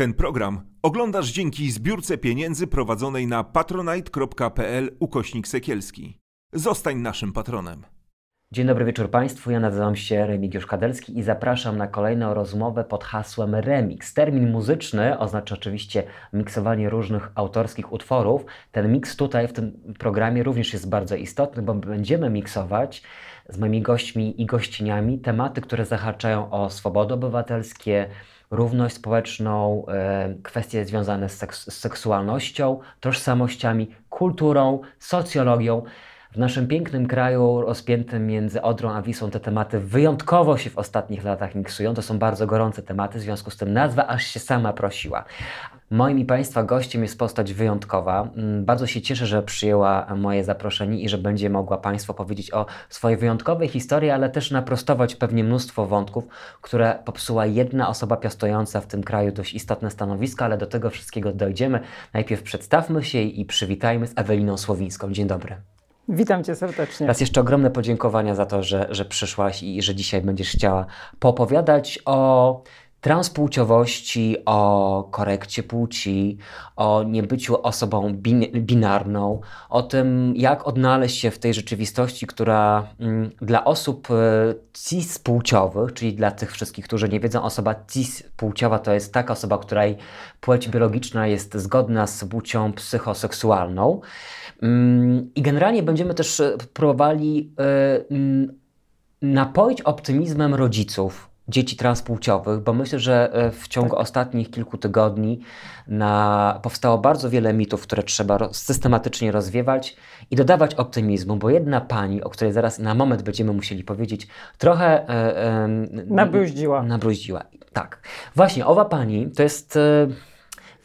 Ten program oglądasz dzięki zbiórce pieniędzy prowadzonej na patronite.pl ukośnik sekielski. Zostań naszym patronem. Dzień dobry wieczór Państwu, ja nazywam się Remigiusz Kadelski i zapraszam na kolejną rozmowę pod hasłem remix. Termin muzyczny oznacza oczywiście miksowanie różnych autorskich utworów. Ten miks tutaj w tym programie również jest bardzo istotny, bo będziemy miksować z moimi gośćmi i gościniami tematy, które zahaczają o swobody obywatelskie, równość społeczną, e, kwestie związane z, seks z seksualnością, tożsamościami, kulturą, socjologią. W naszym pięknym kraju, rozpiętym między Odrą a Wisłą, te tematy wyjątkowo się w ostatnich latach miksują. To są bardzo gorące tematy, w związku z tym nazwa aż się sama prosiła. Moim i Państwa gościem jest postać wyjątkowa. Mm, bardzo się cieszę, że przyjęła moje zaproszenie i że będzie mogła Państwu powiedzieć o swojej wyjątkowej historii, ale też naprostować pewnie mnóstwo wątków, które popsuła jedna osoba piastująca w tym kraju dość istotne stanowisko, ale do tego wszystkiego dojdziemy. Najpierw przedstawmy się i przywitajmy z Eweliną Słowińską. Dzień dobry. Witam Cię serdecznie. Raz jeszcze ogromne podziękowania za to, że, że przyszłaś i że dzisiaj będziesz chciała poopowiadać o transpłciowości, o korekcie płci, o niebyciu osobą bin binarną, o tym, jak odnaleźć się w tej rzeczywistości, która mm, dla osób e, cispłciowych, czyli dla tych wszystkich, którzy nie wiedzą, osoba cispłciowa to jest taka osoba, której płeć biologiczna jest zgodna z płcią psychoseksualną. Mm, I generalnie będziemy też e, próbowali e, napoić optymizmem rodziców, dzieci transpłciowych, bo myślę, że e, w ciągu tak. ostatnich kilku tygodni na, powstało bardzo wiele mitów, które trzeba systematycznie rozwiewać i dodawać optymizmu, bo jedna pani, o której zaraz na moment będziemy musieli powiedzieć, trochę e, e, nabruździła. nabruździła. Tak. Właśnie, owa pani to jest. E,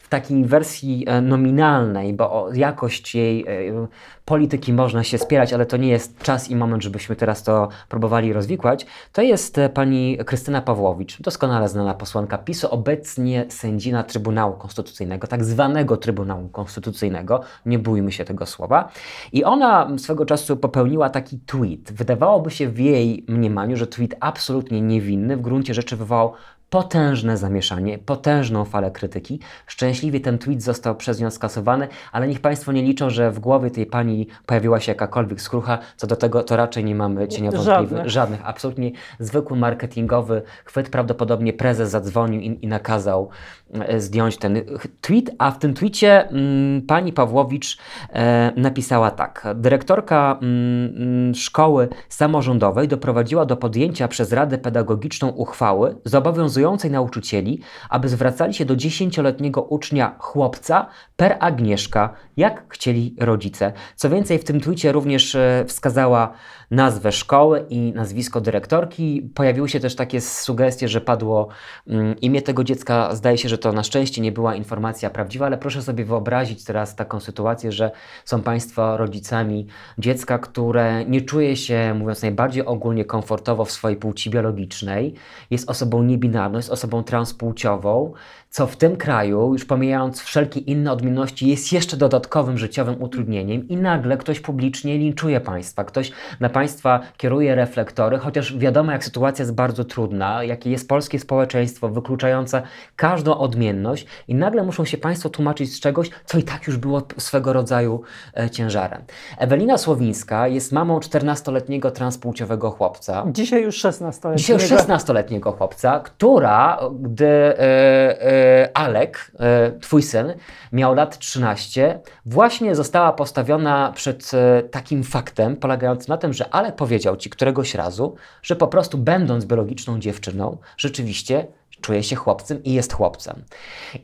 w takiej wersji e, nominalnej, bo o jakość jej e, polityki można się spierać, ale to nie jest czas i moment, żebyśmy teraz to próbowali rozwikłać, to jest e, pani Krystyna Pawłowicz, doskonale znana posłanka PiSu, obecnie sędzina Trybunału Konstytucyjnego, tak zwanego Trybunału Konstytucyjnego, nie bójmy się tego słowa. I ona swego czasu popełniła taki tweet. Wydawałoby się w jej mniemaniu, że tweet absolutnie niewinny, w gruncie rzeczy wywołał potężne zamieszanie, potężną falę krytyki. Szczęśliwie ten tweet został przez nią skasowany, ale niech Państwo nie liczą, że w głowie tej pani pojawiła się jakakolwiek skrucha. Co do tego, to raczej nie mamy cienia wątpliwości. Żadnych. Absolutnie zwykły marketingowy chwyt. Prawdopodobnie prezes zadzwonił i, i nakazał e, zdjąć ten tweet, a w tym tweetie mm, pani Pawłowicz e, napisała tak. Dyrektorka mm, mm szkoły samorządowej doprowadziła do podjęcia przez Radę Pedagogiczną uchwały zobowiązującej nauczycieli, aby zwracali się do dziesięcioletniego ucznia chłopca per Agnieszka, jak chcieli rodzice. Co więcej, w tym twicie również e, wskazała nazwę szkoły i nazwisko dyrektorki. Pojawiły się też takie sugestie, że padło mm, imię tego dziecka. Zdaje się, że to na szczęście nie była informacja prawdziwa, ale proszę sobie wyobrazić teraz taką sytuację, że są Państwo rodzicami dziecka, które nie czuje się, mówiąc najbardziej ogólnie, komfortowo w swojej płci biologicznej, jest osobą niebinarną, jest osobą transpłciową, co w tym kraju, już pomijając wszelkie inne odmienności, jest jeszcze dodatkowym życiowym utrudnieniem i nagle ktoś publicznie linczuje państwa, ktoś na państwa kieruje reflektory, chociaż wiadomo, jak sytuacja jest bardzo trudna, jakie jest polskie społeczeństwo wykluczające każdą odmienność i nagle muszą się państwo tłumaczyć z czegoś, co i tak już było swego rodzaju e, ciężarem. Ewelina Słowińska jest mamą 14-letniego transpłciowego chłopca. Dzisiaj już 16-letniego. Dzisiaj już 16-letniego chłopca, która, gdy e, e, Alek, e, twój syn, miał lat 13, właśnie została postawiona przed e, takim faktem, polegającym na tym, że Alek powiedział ci któregoś razu, że po prostu będąc biologiczną dziewczyną, rzeczywiście czuje się chłopcem i jest chłopcem.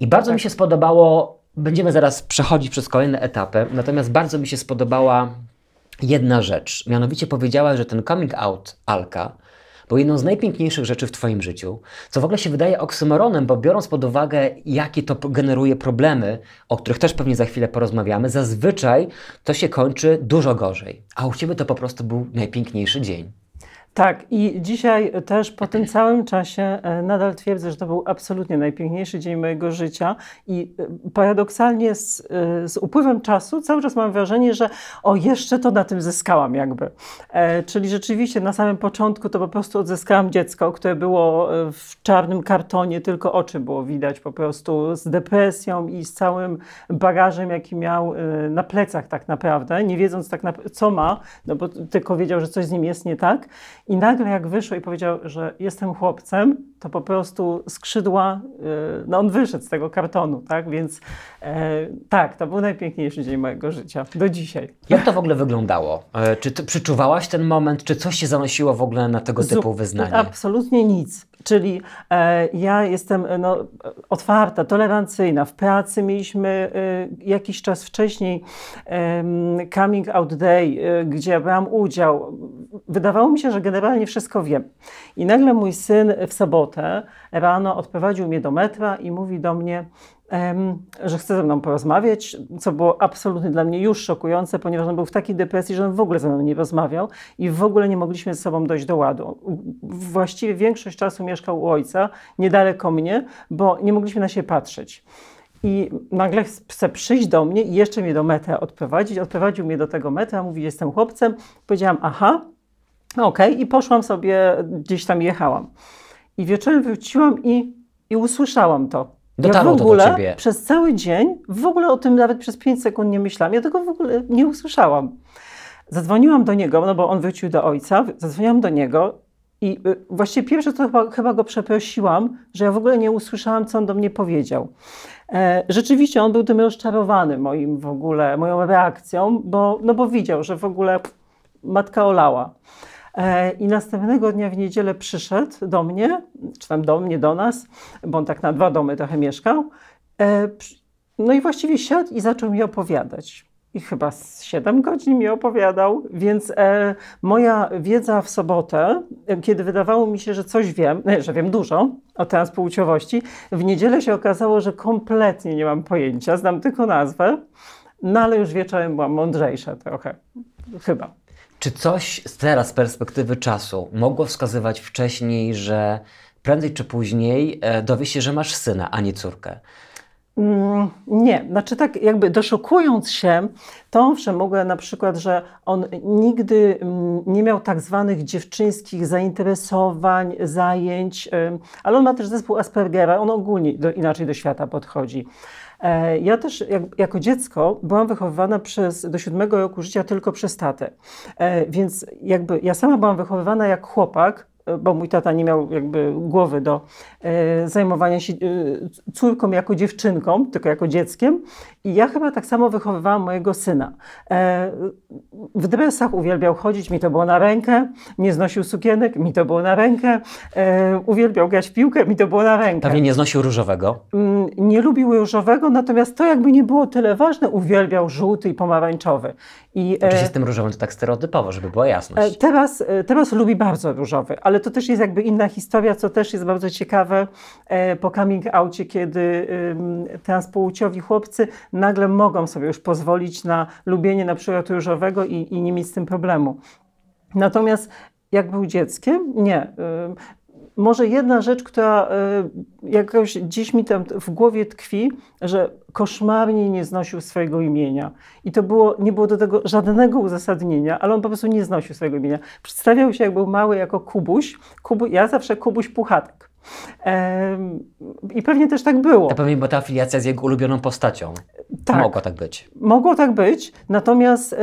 I bardzo tak. mi się spodobało, będziemy zaraz przechodzić przez kolejne etapy, natomiast bardzo mi się spodobała jedna rzecz. Mianowicie powiedziała, że ten coming out Alka był jedną z najpiękniejszych rzeczy w Twoim życiu, co w ogóle się wydaje oksymoronem, bo biorąc pod uwagę, jakie to generuje problemy, o których też pewnie za chwilę porozmawiamy, zazwyczaj to się kończy dużo gorzej. A u Ciebie to po prostu był najpiękniejszy dzień. Tak, i dzisiaj też po tym całym czasie e, nadal twierdzę, że to był absolutnie najpiękniejszy dzień mojego życia i e, paradoksalnie z, e, z upływem czasu cały czas mam wrażenie, że o, jeszcze to na tym zyskałam jakby. E, czyli rzeczywiście na samym początku to po prostu odzyskałam dziecko, które było w czarnym kartonie, tylko oczy było widać po prostu z depresją i z całym bagażem, jaki miał na plecach tak naprawdę, nie wiedząc tak naprawdę, co ma, no bo tylko wiedział, że coś z nim jest nie tak. I nagle jak wyszło i powiedział, że jestem chłopcem, to po prostu skrzydła, e, no on wyszedł z tego kartonu, tak? Więc e, tak, to był najpiękniejszy dzień mojego życia, do dzisiaj. Jak to w ogóle wyglądało? E, Czy ty przeczuwałaś ten moment, czy coś się zanosiło w ogóle na tego typu wyznanie? Absolutnie nic. Czyli e, ja jestem e, no, otwarta, tolerancyjna. W pracy mieliśmy e, jakiś czas wcześniej em, coming out day, e, gdzie brałam udział. Wydawało mi się, że generalnie wszystko wiem. I nagle mój syn w sobotę rano odprowadził mnie do metra i mówi do mnie, że chce ze mną porozmawiać, co było absolutnie dla mnie już szokujące, ponieważ on był w takiej depresji, że on w ogóle ze mną nie rozmawiał i w ogóle nie mogliśmy ze sobą dojść do ładu. Właściwie większość czasu mieszkał u ojca, niedaleko mnie, bo nie mogliśmy na siebie patrzeć. I nagle chce przyjść do mnie i jeszcze mnie do metra odprowadzić. Odprowadził mnie do tego metra, mówi, jestem chłopcem. Powiedziałam, aha, okej, i poszłam sobie, gdzieś tam jechałam. I wieczorem wróciłam i, i usłyszałam to. Dotarło ja w to do ogóle ciebie. przez cały dzień w ogóle o tym nawet przez 5 sekund nie myślałam. Ja tego w ogóle nie usłyszałam. Zadzwoniłam do niego, no bo on wrócił do ojca. Zadzwoniłam do niego i y, właściwie pierwsze to chyba, chyba go przeprosiłam, że ja w ogóle nie usłyszałam, co on do mnie powiedział. E, rzeczywiście on był tym rozczarowany moim w ogóle, moją reakcją, bo, no bo widział, że w ogóle pff, matka olała. E, I następnego dnia w niedzielę przyszedł do mnie, czy tam do mnie, do nas, bo on tak na dwa domy trochę mieszkał. E, No i właściwie siadł i zaczął mi opowiadać. I chyba z 7 godzin mi opowiadał, więc e, moja wiedza w sobotę, e, kiedy wydawało mi się, że coś wiem, że wiem dużo o transpłciowości, w niedzielę się okazało, że kompletnie nie mam pojęcia, znam tylko nazwę, no ale już wieczorem byłam mądrzejsza trochę, chyba. Czy coś teraz z perspektywy czasu mogło wskazywać wcześniej, że prędzej czy później e, dowie się, że masz syna, a nie córkę? Mm, Nie, znaczy tak jakby doszukując się, to owszem, mogę na przykład, że on nigdy mm, nie miał tak zwanych dziewczyńskich zainteresowań, zajęć, ale on ma też zespół Aspergera, on ogólnie do, inaczej do świata podchodzi. E, Ja też jak, jako dziecko byłam wychowywana przez, do siódmego roku życia tylko przez tatę. E, Więc jakby ja sama byłam wychowywana jak chłopak, e, bo mój tata nie miał jakby głowy do zajmowania się córką jako dziewczynką, tylko jako dzieckiem. I ja chyba tak samo wychowywałam mojego syna. E, w dresach uwielbiał chodzić, mi to było na rękę, nie znosił sukienek, mi to było na rękę, e, uwielbiał grać w piłkę, mi to było na rękę. Pewnie nie znosił różowego. Mm, nie lubił różowego, natomiast to jakby nie było tyle ważne, uwielbiał żółty i pomarańczowy. I, Oczywiście z tym różowym to tak stereotypowo, żeby była jasność. teraz, e, teraz lubi bardzo różowy, ale to też jest jakby inna historia, co też jest bardzo ciekawe po coming outie, kiedy transpłciowi chłopcy nagle mogą sobie już pozwolić na lubienie na przykład różowego i, i nie mieć z tym problemu. Natomiast jak był dzieckiem, nie. Ym, Może jedna rzecz, która y, jakoś gdzieś mi tam w głowie tkwi, że koszmarnie nie znosił swojego imienia. I to było, nie było do tego żadnego uzasadnienia, ale on po prostu nie znosił swojego imienia. Przedstawiał się, jak był mały, jako Kubuś. Kubu, ja zawsze Kubuś Puchatek. I pewnie też tak było. To pewnie była ta afiliacja z jego ulubioną postacią. Tak. Mogło tak być. Mogło tak być, natomiast e,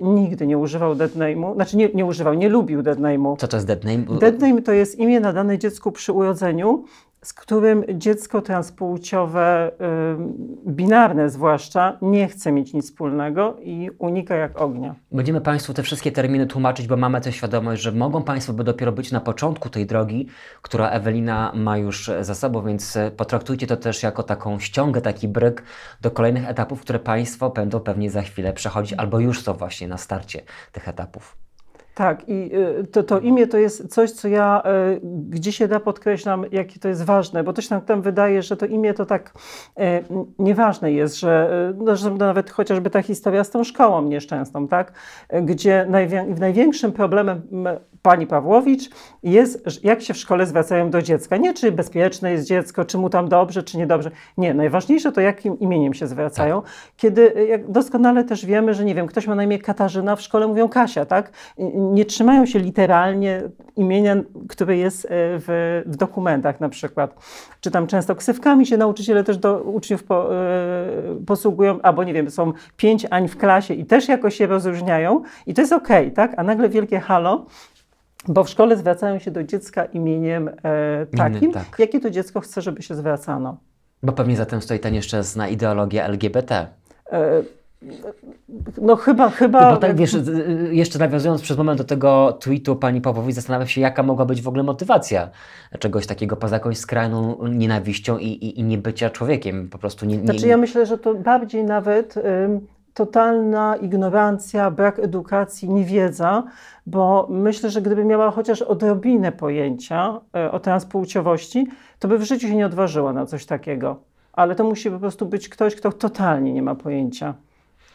nigdy nie używał deadname'u, znaczy nie, nie używał, nie lubił deadname'u. Co to jest dead name? Deadname to jest imię nadane dziecku przy urodzeniu, z którym dziecko transpłciowe, y, binarne zwłaszcza, nie chce mieć nic wspólnego i unika jak ognia. Będziemy Państwu te wszystkie terminy tłumaczyć, bo mamy tę świadomość, że mogą Państwo by dopiero być na początku tej drogi, która Ewelina ma już za sobą, więc e, potraktujcie to też jako taką ściągę, taki bryk do kolejnych etapów, które Państwo będą pewnie za chwilę przechodzić, albo już są właśnie na starcie tych etapów. Tak, i y, to, to imię to jest coś, co ja y, gdzie się da podkreślam, jakie to jest ważne, bo to się nam tam wydaje, że to imię to tak y, nieważne jest, że, no, nawet chociażby ta historia z tą szkołą nieszczęsną, tak, gdzie największym problemem pani Pawłowicz jest, jak się w szkole zwracają do dziecka. Nie, czy bezpieczne jest dziecko, czy mu tam dobrze, czy niedobrze. Nie, najważniejsze to, jakim imieniem się zwracają. Tak. Kiedy jak doskonale też wiemy, że nie wiem, ktoś ma na imię Katarzyna, w szkole mówią Kasia, tak? Nie trzymają się literalnie imienia, które jest e, w, w dokumentach na przykład. Czy tam często ksywkami się nauczyciele też do uczniów po, y, posługują, albo nie wiem, są pięć Ań w klasie i też jakoś się rozróżniają i to jest okej, okay, tak? A nagle wielkie halo bo w szkole zwracają się do dziecka imieniem e, takim, tak. jakie to dziecko chce, żeby się zwracano. Bo pewnie za tym stoi ta nieszczęsna ideologia LGBT. E, no chyba, chyba... Bo tak, wiesz, jeszcze nawiązując przez moment do tego tweetu pani Pawłowi, zastanawiam się, jaka mogła być w ogóle motywacja czegoś takiego poza jakąś skrajną nienawiścią i, i, i niebycia człowiekiem. Po prostu nie, nie... Znaczy ja myślę, że to bardziej nawet totalna ignorancja, brak edukacji, niewiedza, bo myślę, że gdyby miała chociaż odrobinę pojęcia e, o transpłciowości, to by w życiu się nie odważyła na coś takiego. Ale to musi po prostu być ktoś, kto totalnie nie ma pojęcia.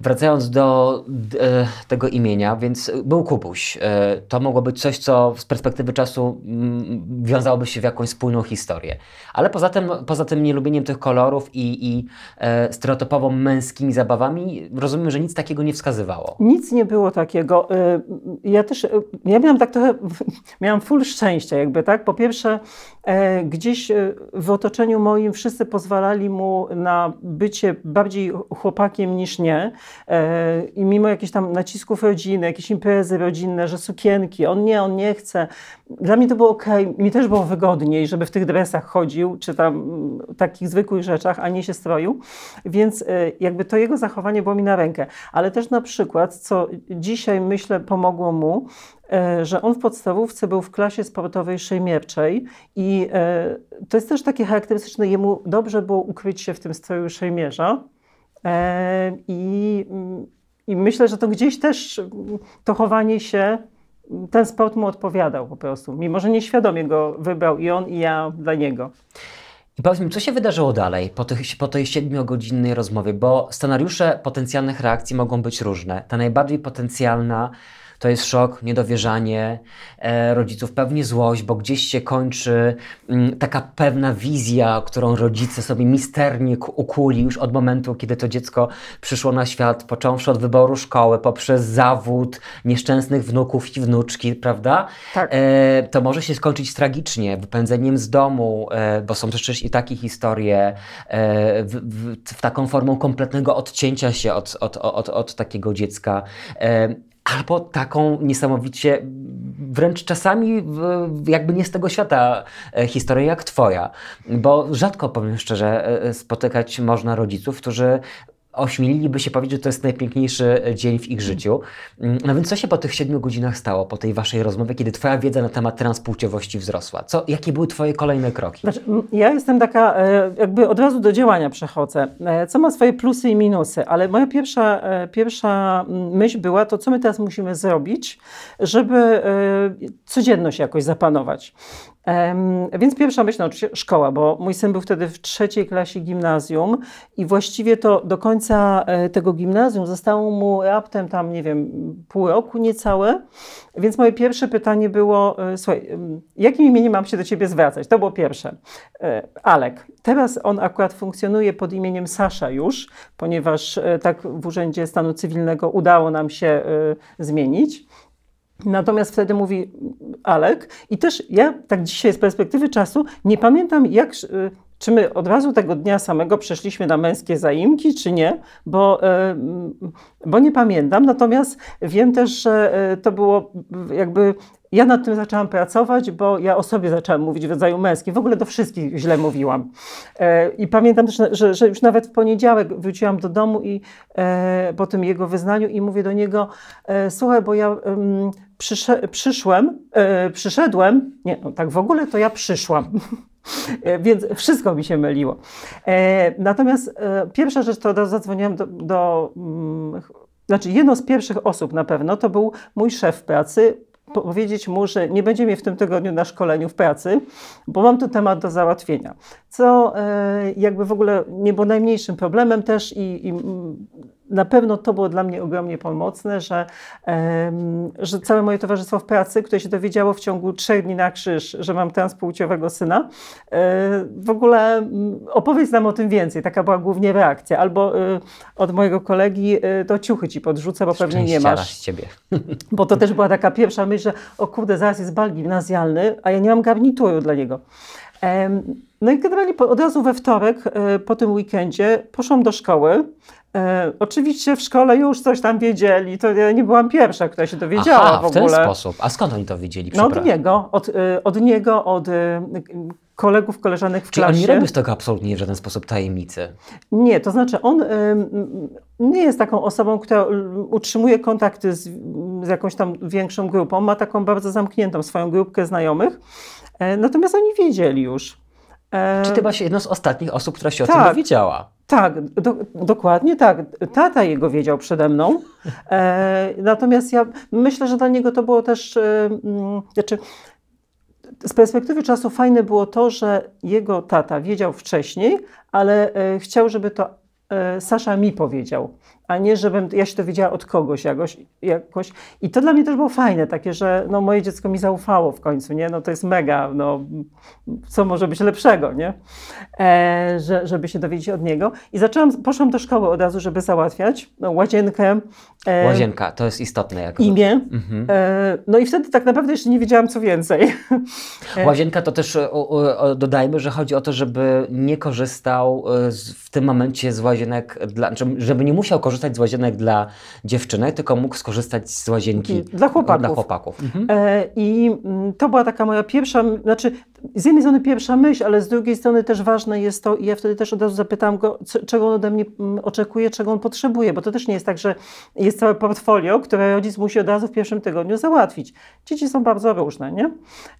Wracając do e, tego imienia, więc był Kubuś. E, to mogło być coś, co z perspektywy czasu mm, wiązałoby się w jakąś spójną historię. Ale poza tym, poza tym nielubieniem tych kolorów i, i e, stereotypowo męskimi zabawami, rozumiem, że nic takiego nie wskazywało. Nic nie było takiego. E, ja też, e, ja miałam tak trochę, miałam full szczęścia jakby, tak? Po pierwsze, e, gdzieś w otoczeniu moim wszyscy pozwalali mu na bycie bardziej chłopakiem niż nie. E, I mimo jakichś tam nacisków rodziny, jakieś imprezy rodzinne, że sukienki, on nie, on nie chce. Dla mnie to było ok, mi też było wygodniej, żeby w tych dresach chodził, czy tam takich zwykłych rzeczach, a nie się stroił. Więc e, jakby to jego zachowanie było mi na rękę. Ale też na przykład, co dzisiaj myślę pomogło mu, e, że on w podstawówce był w klasie sportowej szejmierczej i to jest też takie charakterystyczne, jemu dobrze było ukryć się w tym stroju szejmierza, E, I, I myślę, że to gdzieś też to chowanie się, ten sport mu odpowiadał po prostu. Mimo, że nieświadomie go wybrał i on, i ja dla niego. I powiedz mi, co się wydarzyło dalej po, tych, po tej siedmiogodzinnej rozmowie? Bo scenariusze potencjalnych reakcji mogą być różne. Ta najbardziej potencjalna to jest szok, niedowierzanie e, rodziców, pewnie złość, bo gdzieś się kończy mm, taka pewna wizja, którą rodzice sobie misternie ukuli już od momentu, kiedy to dziecko przyszło na świat, począwszy od wyboru szkoły, poprzez zawód nieszczęsnych wnuków i wnuczki, prawda? Tak. E, to może się skończyć tragicznie, wypędzeniem z domu, e, bo są przecież i takie historie, w, w, w, taką formą kompletnego odcięcia się od, od, od, od takiego dziecka. E, albo taką niesamowicie, wręcz czasami jakby nie z tego świata e, historię jak twoja. Bo rzadko, powiem szczerze, e, spotykać można rodziców, którzy ośmieliliby się powiedzieć, że to jest najpiękniejszy dzień w ich życiu. Mm, no więc co się po tych siedmiu godzinach stało, po tej waszej rozmowie, kiedy twoja wiedza na temat transpłciowości wzrosła? Co, jakie były twoje kolejne kroki? Znaczy, ja jestem taka, e, jakby od razu do działania przechodzę, e, co ma swoje plusy i minusy, ale moja pierwsza, e, pierwsza myśl była to, co my teraz musimy zrobić, żeby codzienność jakoś zapanować. Więc pierwsza myśl, no oczywiście szkoła, bo mój syn był wtedy w trzeciej klasie gimnazjum i właściwie to do końca e, tego gimnazjum zostało mu raptem tam, nie wiem, pół roku niecałe. Więc moje pierwsze pytanie było, e, słuchaj, jakim imieniem mam się do ciebie zwracać? To było pierwsze. E, Alek. Teraz on akurat funkcjonuje pod imieniem Sasza już, ponieważ tak w Urzędzie Stanu Cywilnego udało nam się zmienić. Natomiast wtedy mówi Alek i też ja tak dzisiaj z perspektywy czasu nie pamiętam jak, y, czy my od razu tego dnia samego przeszliśmy na męskie zaimki, czy nie, bo, y, bo nie pamiętam. Natomiast wiem też, że y, to było jakby ja nad tym zaczęłam pracować, bo ja o sobie zaczęłam mówić w rodzaju męskim. W ogóle do wszystkich źle mówiłam. E, I pamiętam też, że, że, już nawet w poniedziałek wróciłam do domu i e, po tym jego wyznaniu i mówię do niego, e, słuchaj, bo ja przyszłem, e, przyszedłem, nie, no tak w ogóle to ja przyszłam. E, więc wszystko mi się myliło. E, natomiast pierwsza rzecz to zadzwoniłam do, do mm, znaczy jedną z pierwszych osób na pewno to był mój szef pracy, powiedzieć mu, że nie będzie mnie w tym tygodniu na szkoleniu w pracy, bo mam tu temat do załatwienia. Co e, jakby w ogóle nie było najmniejszym problemem też i, i na pewno to było dla mnie ogromnie pomocne, że, że całe moje towarzystwo w pracy, które się dowiedziało w ciągu trzech dni na krzyż, że mam transpłciowego syna, e, w ogóle opowiedz nam o tym więcej. Taka była głównie reakcja. Albo e, od mojego kolegi e, to ciuchy ci podrzucę, bo pewnie nie masz. z ciebie. Bo to też była taka pierwsza myśl, że o kurde, zaraz jest bal gimnazjalny, a ja nie mam garnituru dla niego. No i generalnie od razu we wtorek, po tym weekendzie, poszłam do szkoły. E, oczywiście w szkole już coś tam wiedzieli, to ja nie byłam pierwsza, która się dowiedziała Aha, w ogóle. w ten sposób. A skąd oni to wiedzieli? No od niego, od, e, od niego, od e, kolegów, koleżanek w Czyli klasie. on nie robi z tego absolutnie w żaden sposób tajemnicy? Nie, to znaczy on nie jest taką osobą, która utrzymuje kontakty z, z jakąś tam większą grupą, ma taką bardzo zamkniętą swoją grupkę znajomych, e, natomiast oni wiedzieli już. Czy ty byłaś jedną z ostatnich osób, która się tak, o tym dowiedziała? Tak, do, dokładnie tak. Tata jego wiedział przede mną. E, natomiast ja myślę, że dla niego to było też. E, mm, znaczy, z perspektywy czasu fajne było to, że jego tata wiedział wcześniej, ale e, chciał, żeby to e, Sasza mi powiedział a nie żebym ja się dowiedziała od kogoś jakoś, jakoś. I to dla mnie też było fajne, takie, że no, moje dziecko mi zaufało w końcu, nie? No to jest mega, no co może być lepszego, nie? E, że, żeby się dowiedzieć od niego. I zaczęłam, poszłam do szkoły od razu, żeby załatwiać no, łazienkę. E, Łazienka, to jest istotne. Jak imię. Mhm. E, no i wtedy tak naprawdę jeszcze nie wiedziałam, co więcej. E, Łazienka to też o, o, dodajmy, że chodzi o to, żeby nie korzystał e, z, w tym momencie z łazienek, dla, żeby nie musiał korzystać skorzystać z łazienek dla dziewczynek, tylko mógł skorzystać z łazienki dla chłopaków. Dla chłopaków. Mhm. E, I mm, to była taka moja pierwsza, znaczy z jednej strony pierwsza myśl, ale z drugiej strony też ważne jest to, i ja wtedy też od razu zapytałam go, czego on ode mnie mm, oczekuje, czego on potrzebuje, bo to też nie jest tak, że jest całe portfolio, które rodzic musi od razu w pierwszym tygodniu załatwić. Dzieci są bardzo różne, nie?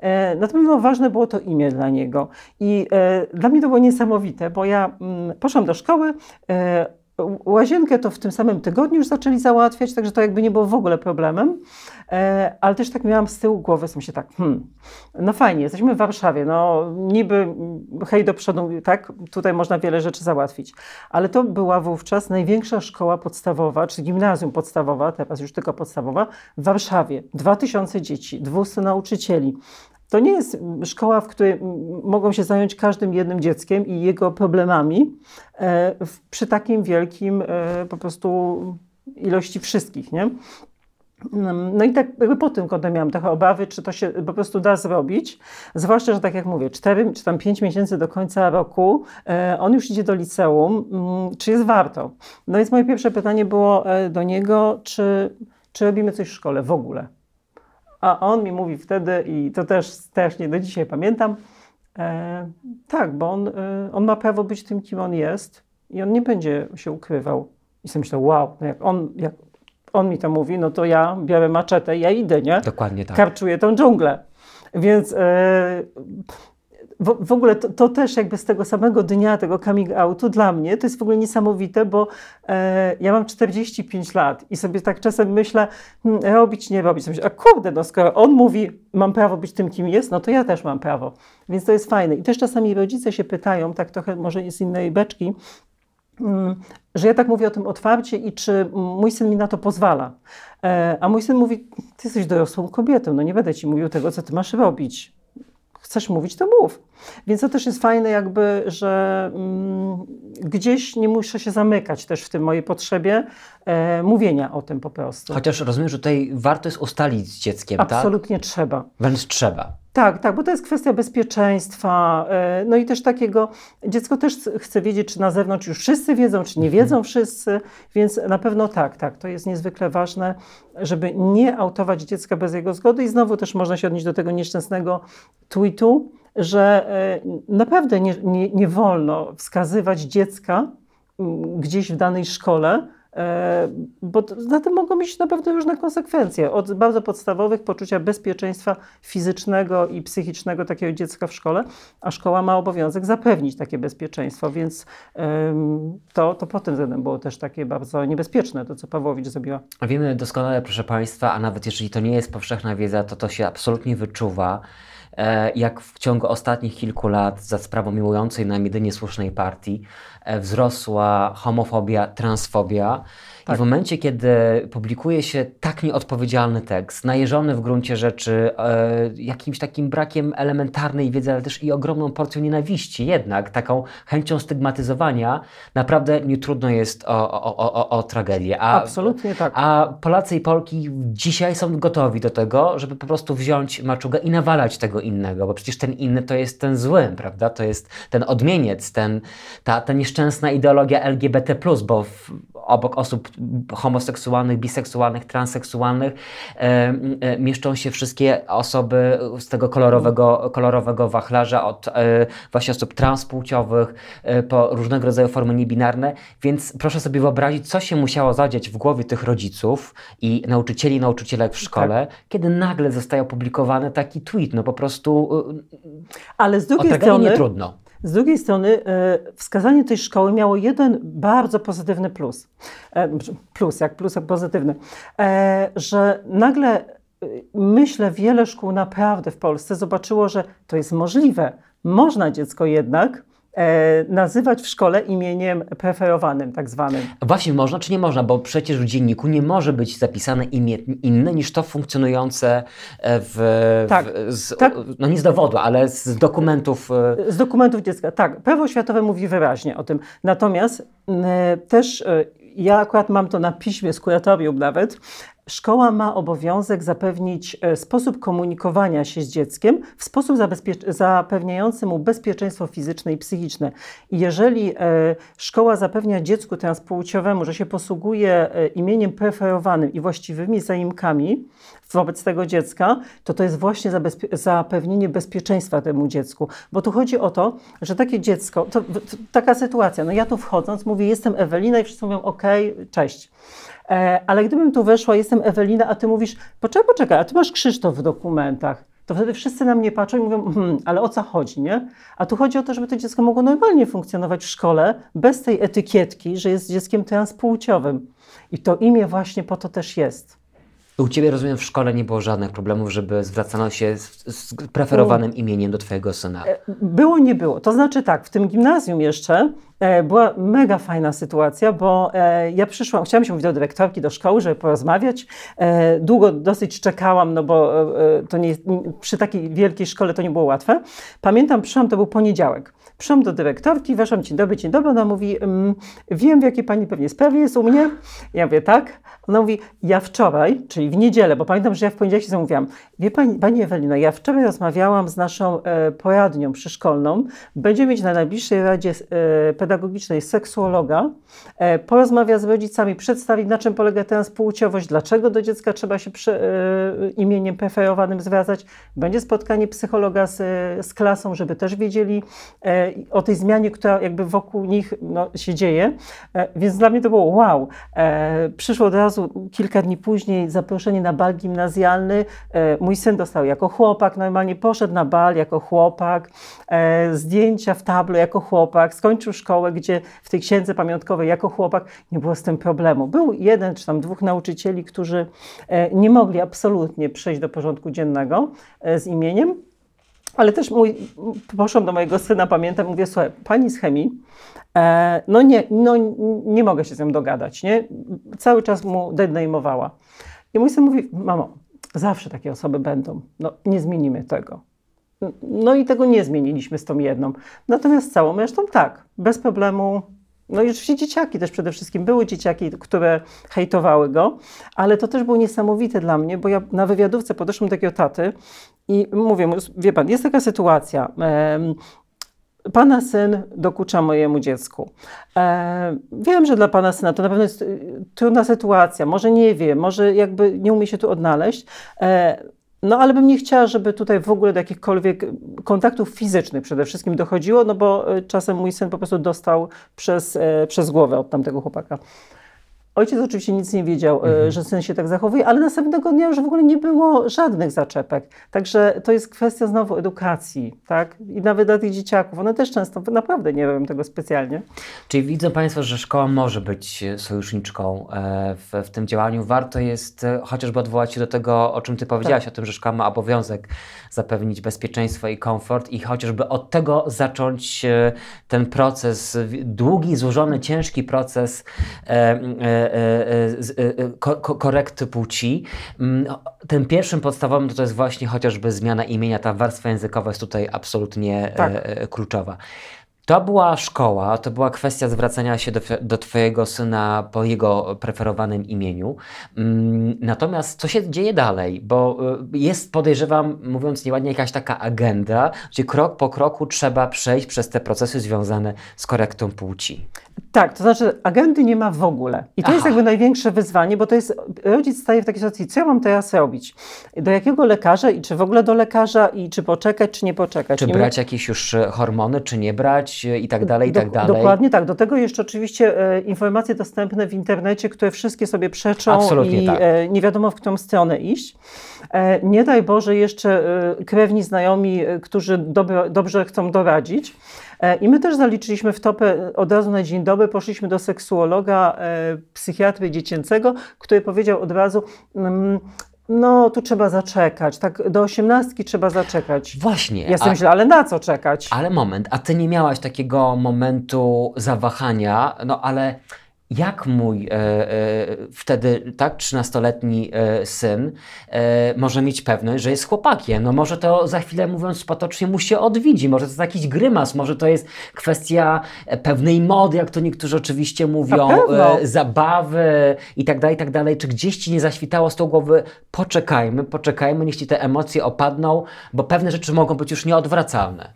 E, natomiast ważne było to imię dla niego. I e, dla mnie to było niesamowite, bo ja mm, poszłam do szkoły, e, Łazienkę to w tym samym tygodniu już zaczęli załatwiać, także to jakby nie było w ogóle problemem. E, ale też tak miałam z tyłu głowy, sam się tak, hmm, no fajnie, jesteśmy w Warszawie, no niby hej do przodu, tak, tutaj można wiele rzeczy załatwić. Ale to była wówczas największa szkoła podstawowa, czy gimnazjum podstawowa, teraz już tylko podstawowa, w Warszawie. 2000 dzieci, 200 nauczycieli. To nie jest szkoła, w której mogą się zająć każdym jednym dzieckiem i jego problemami e, przy takim wielkim e, po prostu ilości wszystkich, nie? No i tak po tym kątem miałam trochę obawy, czy to się po prostu da zrobić. Zwłaszcza, że tak jak mówię, 4 czy tam 5 miesięcy do końca roku, e, on już idzie do liceum, mm, czy jest warto? No więc moje pierwsze pytanie było do niego, czy, czy robimy coś w szkole w ogóle? A on mi mówi wtedy, i to też strasznie do dzisiaj pamiętam, e, tak, bo on, e, on ma prawo być tym, kim on jest i on nie będzie się ukrywał. I sobie myślę, wow, no jak on, jak on mi to mówi, no to ja biorę maczetę i ja idę, nie? Dokładnie tak. Karczuję tą dżunglę. Więc e, w, w ogóle to, to, też jakby z tego samego dnia, tego coming outu dla mnie, to jest w ogóle niesamowite, bo e, ja mam 45 lat i sobie tak czasem myślę, hmm, robić, nie robić. Myślę, a kurde, no skoro on mówi, mam prawo być tym, kim jest, no to ja też mam prawo. Więc to jest fajne. I też czasami rodzice się pytają, tak trochę może z innej beczki, hmm, że ja tak mówię o tym otwarcie i czy mój syn mi na to pozwala. E, a mój syn mówi, ty jesteś dorosłą kobietą, no nie będę ci mówił tego, co ty masz robić chcesz mówić, to mów. Więc to też jest fajne, jakby, że mm, gdzieś nie muszę się zamykać też w tym mojej potrzebie e, mówienia o tym po prostu. Chociaż rozumiem, że tutaj warto jest ustalić z dzieckiem, Absolutnie tak? Absolutnie trzeba. Wręcz trzeba. Tak, tak, bo to jest kwestia bezpieczeństwa. E, no i też takiego, dziecko też chce wiedzieć, czy na zewnątrz już wszyscy wiedzą, czy nie mhm. wiedzą wszyscy, więc na pewno tak, tak, to jest niezwykle ważne, żeby nie autować dziecka bez jego zgody i znowu też można się odnieść do tego nieszczęsnego tweetu, że e, naprawdę nie, nie, nie wolno wskazywać dziecka gdzieś w danej szkole, bo za tym mogą mieć naprawdę różne konsekwencje. Od bardzo podstawowych poczucia bezpieczeństwa fizycznego i psychicznego takiego dziecka w szkole, a szkoła ma obowiązek zapewnić takie bezpieczeństwo, więc to, to pod tym względem było też takie bardzo niebezpieczne, to co Pawłowicz zrobiła. Wiemy doskonale, proszę Państwa, a nawet jeżeli to nie jest powszechna wiedza, to to się absolutnie wyczuwa e, jak w ciągu ostatnich kilku lat za sprawą miłującej nam jedynie słusznej partii E, wzrosła homofobia, transfobia. Tak. I w momencie, kiedy publikuje się tak nieodpowiedzialny tekst, najeżony w gruncie rzeczy e, jakimś takim brakiem elementarnej wiedzy, ale też i ogromną porcją nienawiści, jednak taką chęcią stygmatyzowania, naprawdę nie trudno jest o, o, o, o tragedię. A, Absolutnie tak. A Polacy i Polki dzisiaj są gotowi do tego, żeby po prostu wziąć maczugę i nawalać tego innego, bo przecież ten inny to jest ten zły, prawda? To jest ten odmieniec, ten, ta, ta nieszczęsna nieszczęsna ideologia LGBT, bo w, obok osób homoseksualnych, biseksualnych, transseksualnych e, e, mieszczą się wszystkie osoby z tego kolorowego, kolorowego wachlarza, od e, właśnie osób transpłciowych po różnego rodzaju formy niebinarne. Więc proszę sobie wyobrazić, co się musiało zadziać w głowie tych rodziców i nauczycieli i nauczycielek w szkole, tak. kiedy nagle zostaje opublikowany taki tweet. No po prostu. Ale z drugiej strony. nie trudno. Z drugiej strony e, wskazanie tej szkoły miało jeden bardzo pozytywny plus. E, plus, jak plus, jak pozytywny. E, że nagle, myślę, wiele szkół naprawdę w Polsce zobaczyło, że to jest możliwe. Można dziecko jednak nazywać w szkole imieniem preferowanym, tak zwanym. Właśnie można czy nie można, bo przecież w dzienniku nie może być zapisane imię inne niż to funkcjonujące w. Tak, w, z, tak. No nie z dowodu, ale z dokumentów. E, z dokumentów dziecka, tak. Prawo oświatowe mówi wyraźnie o tym. Natomiast e, też e, ja akurat mam to na piśmie z kuratorium nawet, Szkoła ma obowiązek zapewnić e, sposób komunikowania się z dzieckiem w sposób zapewniający mu bezpieczeństwo fizyczne i psychiczne. I jeżeli e, szkoła zapewnia dziecku transpłciowemu, że się posługuje e, imieniem preferowanym i właściwymi zaimkami wobec tego dziecka, to to jest właśnie zapewnienie bezpieczeństwa temu dziecku. Bo tu chodzi o to, że takie dziecko, to, to, taka sytuacja, no ja tu wchodząc mówię, jestem Ewelina i wszyscy mówią, ok, cześć. E, ale gdybym tu weszła, jestem Ewelina, a ty mówisz, poczekaj, poczekaj, a ty masz Krzysztof w dokumentach, to wtedy wszyscy na mnie patrzą i mówią, hmm, ale o co chodzi, nie? A tu chodzi o to, żeby to dziecko mogło normalnie funkcjonować w szkole, bez tej etykietki, że jest dzieckiem transpłciowym. I to imię właśnie po to też jest. U Ciebie, rozumiem, w szkole nie było żadnych problemów, żeby zwracano się z, z preferowanym imieniem do Twojego syna? E, było, nie było. To znaczy tak, w tym gimnazjum jeszcze e, była mega fajna sytuacja, bo e, ja przyszłam, chciałam się mówić do dyrektorki, do szkoły, żeby porozmawiać. Długo dosyć czekałam, no bo to nie, przy takiej wielkiej szkole to nie było łatwe. Pamiętam, przyszłam, to był poniedziałek. Przyszłam do dyrektorki, weszłam, dzień dobry, dzień dobry. Ona mówi, wiem w jakiej pani pewnie sprawie jest u mnie. Ja mówię, tak. Ona mówi, ja wczoraj, czyli w niedzielę, bo pamiętam, że ja w poniedziałek się zamówiłam. Wie pani, pani Ewelina, ja wczoraj rozmawiałam z naszą e, poradnią przyszkolną. Będziemy mieć na najbliższej Radzie e, Pedagogicznej seksuologa. E, porozmawia z rodzicami, przedstawi na czym polega transpłciowość, dlaczego do dziecka trzeba się przy, e, imieniem preferowanym zwracać. Będzie spotkanie psychologa z, z klasą, żeby też wiedzieli e, o tej zmianie, która jakby wokół nich no, się dzieje. E, więc dla mnie to było wow. Przyszło od razu kilka dni później zaproszenie na bal gimnazjalny. E, mój syn dostał jako chłopak, normalnie poszedł na bal jako chłopak, e, zdjęcia w tablu jako chłopak, skończył szkołę, gdzie w tej księdze pamiątkowej jako chłopak nie było z tym problemu. Był jeden czy tam dwóch nauczycieli, którzy e, nie mogli absolutnie przejść do porządku dziennego z imieniem, ale też mój, poszłam do mojego syna, pamiętam, mówię, słuchaj, pani z chemii, e, no, nie, no nie mogę się z nią dogadać, nie? Cały czas mu dename'owała. I mój syn mówi, mamo, zawsze takie osoby będą, no nie zmienimy tego. No i tego nie zmieniliśmy z tą jedną. Natomiast całą resztą tak, bez problemu no i oczywiście dzieciaki też przede wszystkim. Były dzieciaki, które hejtowały go, ale to też było niesamowite dla mnie, bo ja na wywiadówce podeszłam do takiego taty i mówię wie pan, jest taka sytuacja, Pana syn dokucza mojemu dziecku. E, wiem, że dla pana syna to na pewno jest y, trudna sytuacja. Może nie wie, może jakby nie umie się tu odnaleźć. E, no ale bym nie chciała, żeby tutaj w ogóle do jakichkolwiek kontaktów fizycznych przede wszystkim dochodziło, no bo e, czasem mój syn po prostu dostał przez, e, przez głowę od tamtego chłopaka. Ojciec oczywiście nic nie wiedział, e, Mhm. że syn się tak zachowuje, ale następnego dnia już w ogóle nie było żadnych zaczepek. Także to jest kwestia znowu edukacji, tak? I nawet dla tych dzieciaków. One też często naprawdę nie robią tego specjalnie. Czyli widzą Państwo, że szkoła może być sojuszniczką e, w, w tym działaniu. Warto jest e, chociażby odwołać się do tego, o czym Ty powiedziałaś, Tak. o tym, że szkoła ma obowiązek zapewnić bezpieczeństwo i komfort i chociażby od tego zacząć ten proces, długi, złożony, ciężki proces e, e, e, korekty płci. Mm, Tym pierwszym podstawowym to, jest właśnie chociażby zmiana imienia, ta warstwa językowa jest tutaj absolutnie Tak. kluczowa. To była szkoła, to była kwestia zwracania się do, do Twojego syna po jego preferowanym imieniu. Mm, Natomiast co się dzieje dalej? Bo y, jest, podejrzewam, mówiąc nieładnie, jakaś taka agenda, gdzie krok po kroku trzeba przejść przez te procesy związane z korektą płci. Tak, to znaczy agendy nie ma w ogóle. I to jest Aha. jakby największe wyzwanie, bo to jest, rodzic staje w takiej sytuacji, co ja mam teraz robić? Do jakiego lekarza i czy w ogóle do lekarza i czy poczekać, czy nie poczekać? Czy my- brać jakieś już e, hormony, czy nie brać i tak dalej, i tak dalej. Dokładnie tak. Do tego jeszcze oczywiście e, informacje dostępne w internecie, które wszystkie sobie przeczą Absolutnie i tak. e, nie wiadomo w którą stronę iść. E, nie daj Boże jeszcze krewni znajomi, którzy dobro, dobrze chcą doradzić. I my też zaliczyliśmy w topę od razu na dzień dobry, poszliśmy do seksuologa, psychiatry dziecięcego, który powiedział od razu, mm, no tu trzeba zaczekać, tak do osiemnastki trzeba zaczekać. Właśnie. Ja sobie a- myślę, ale na co czekać? Ale moment, a ty nie miałaś takiego momentu zawahania, no ale jak mój e, e, wtedy tak 13-letni e, syn e, może mieć pewność, że jest chłopakiem? No może to za chwilę mówiąc potocznie mu się odwidzi, może to jest jakiś grymas, może to jest kwestia e, pewnej mody, jak to niektórzy oczywiście mówią, e, zabawy i tak dalej, i tak dalej. Czy gdzieś ci nie zaświtało z tą głowy, poczekajmy, poczekajmy, niech ci te emocje opadną, bo pewne rzeczy mogą być już nieodwracalne.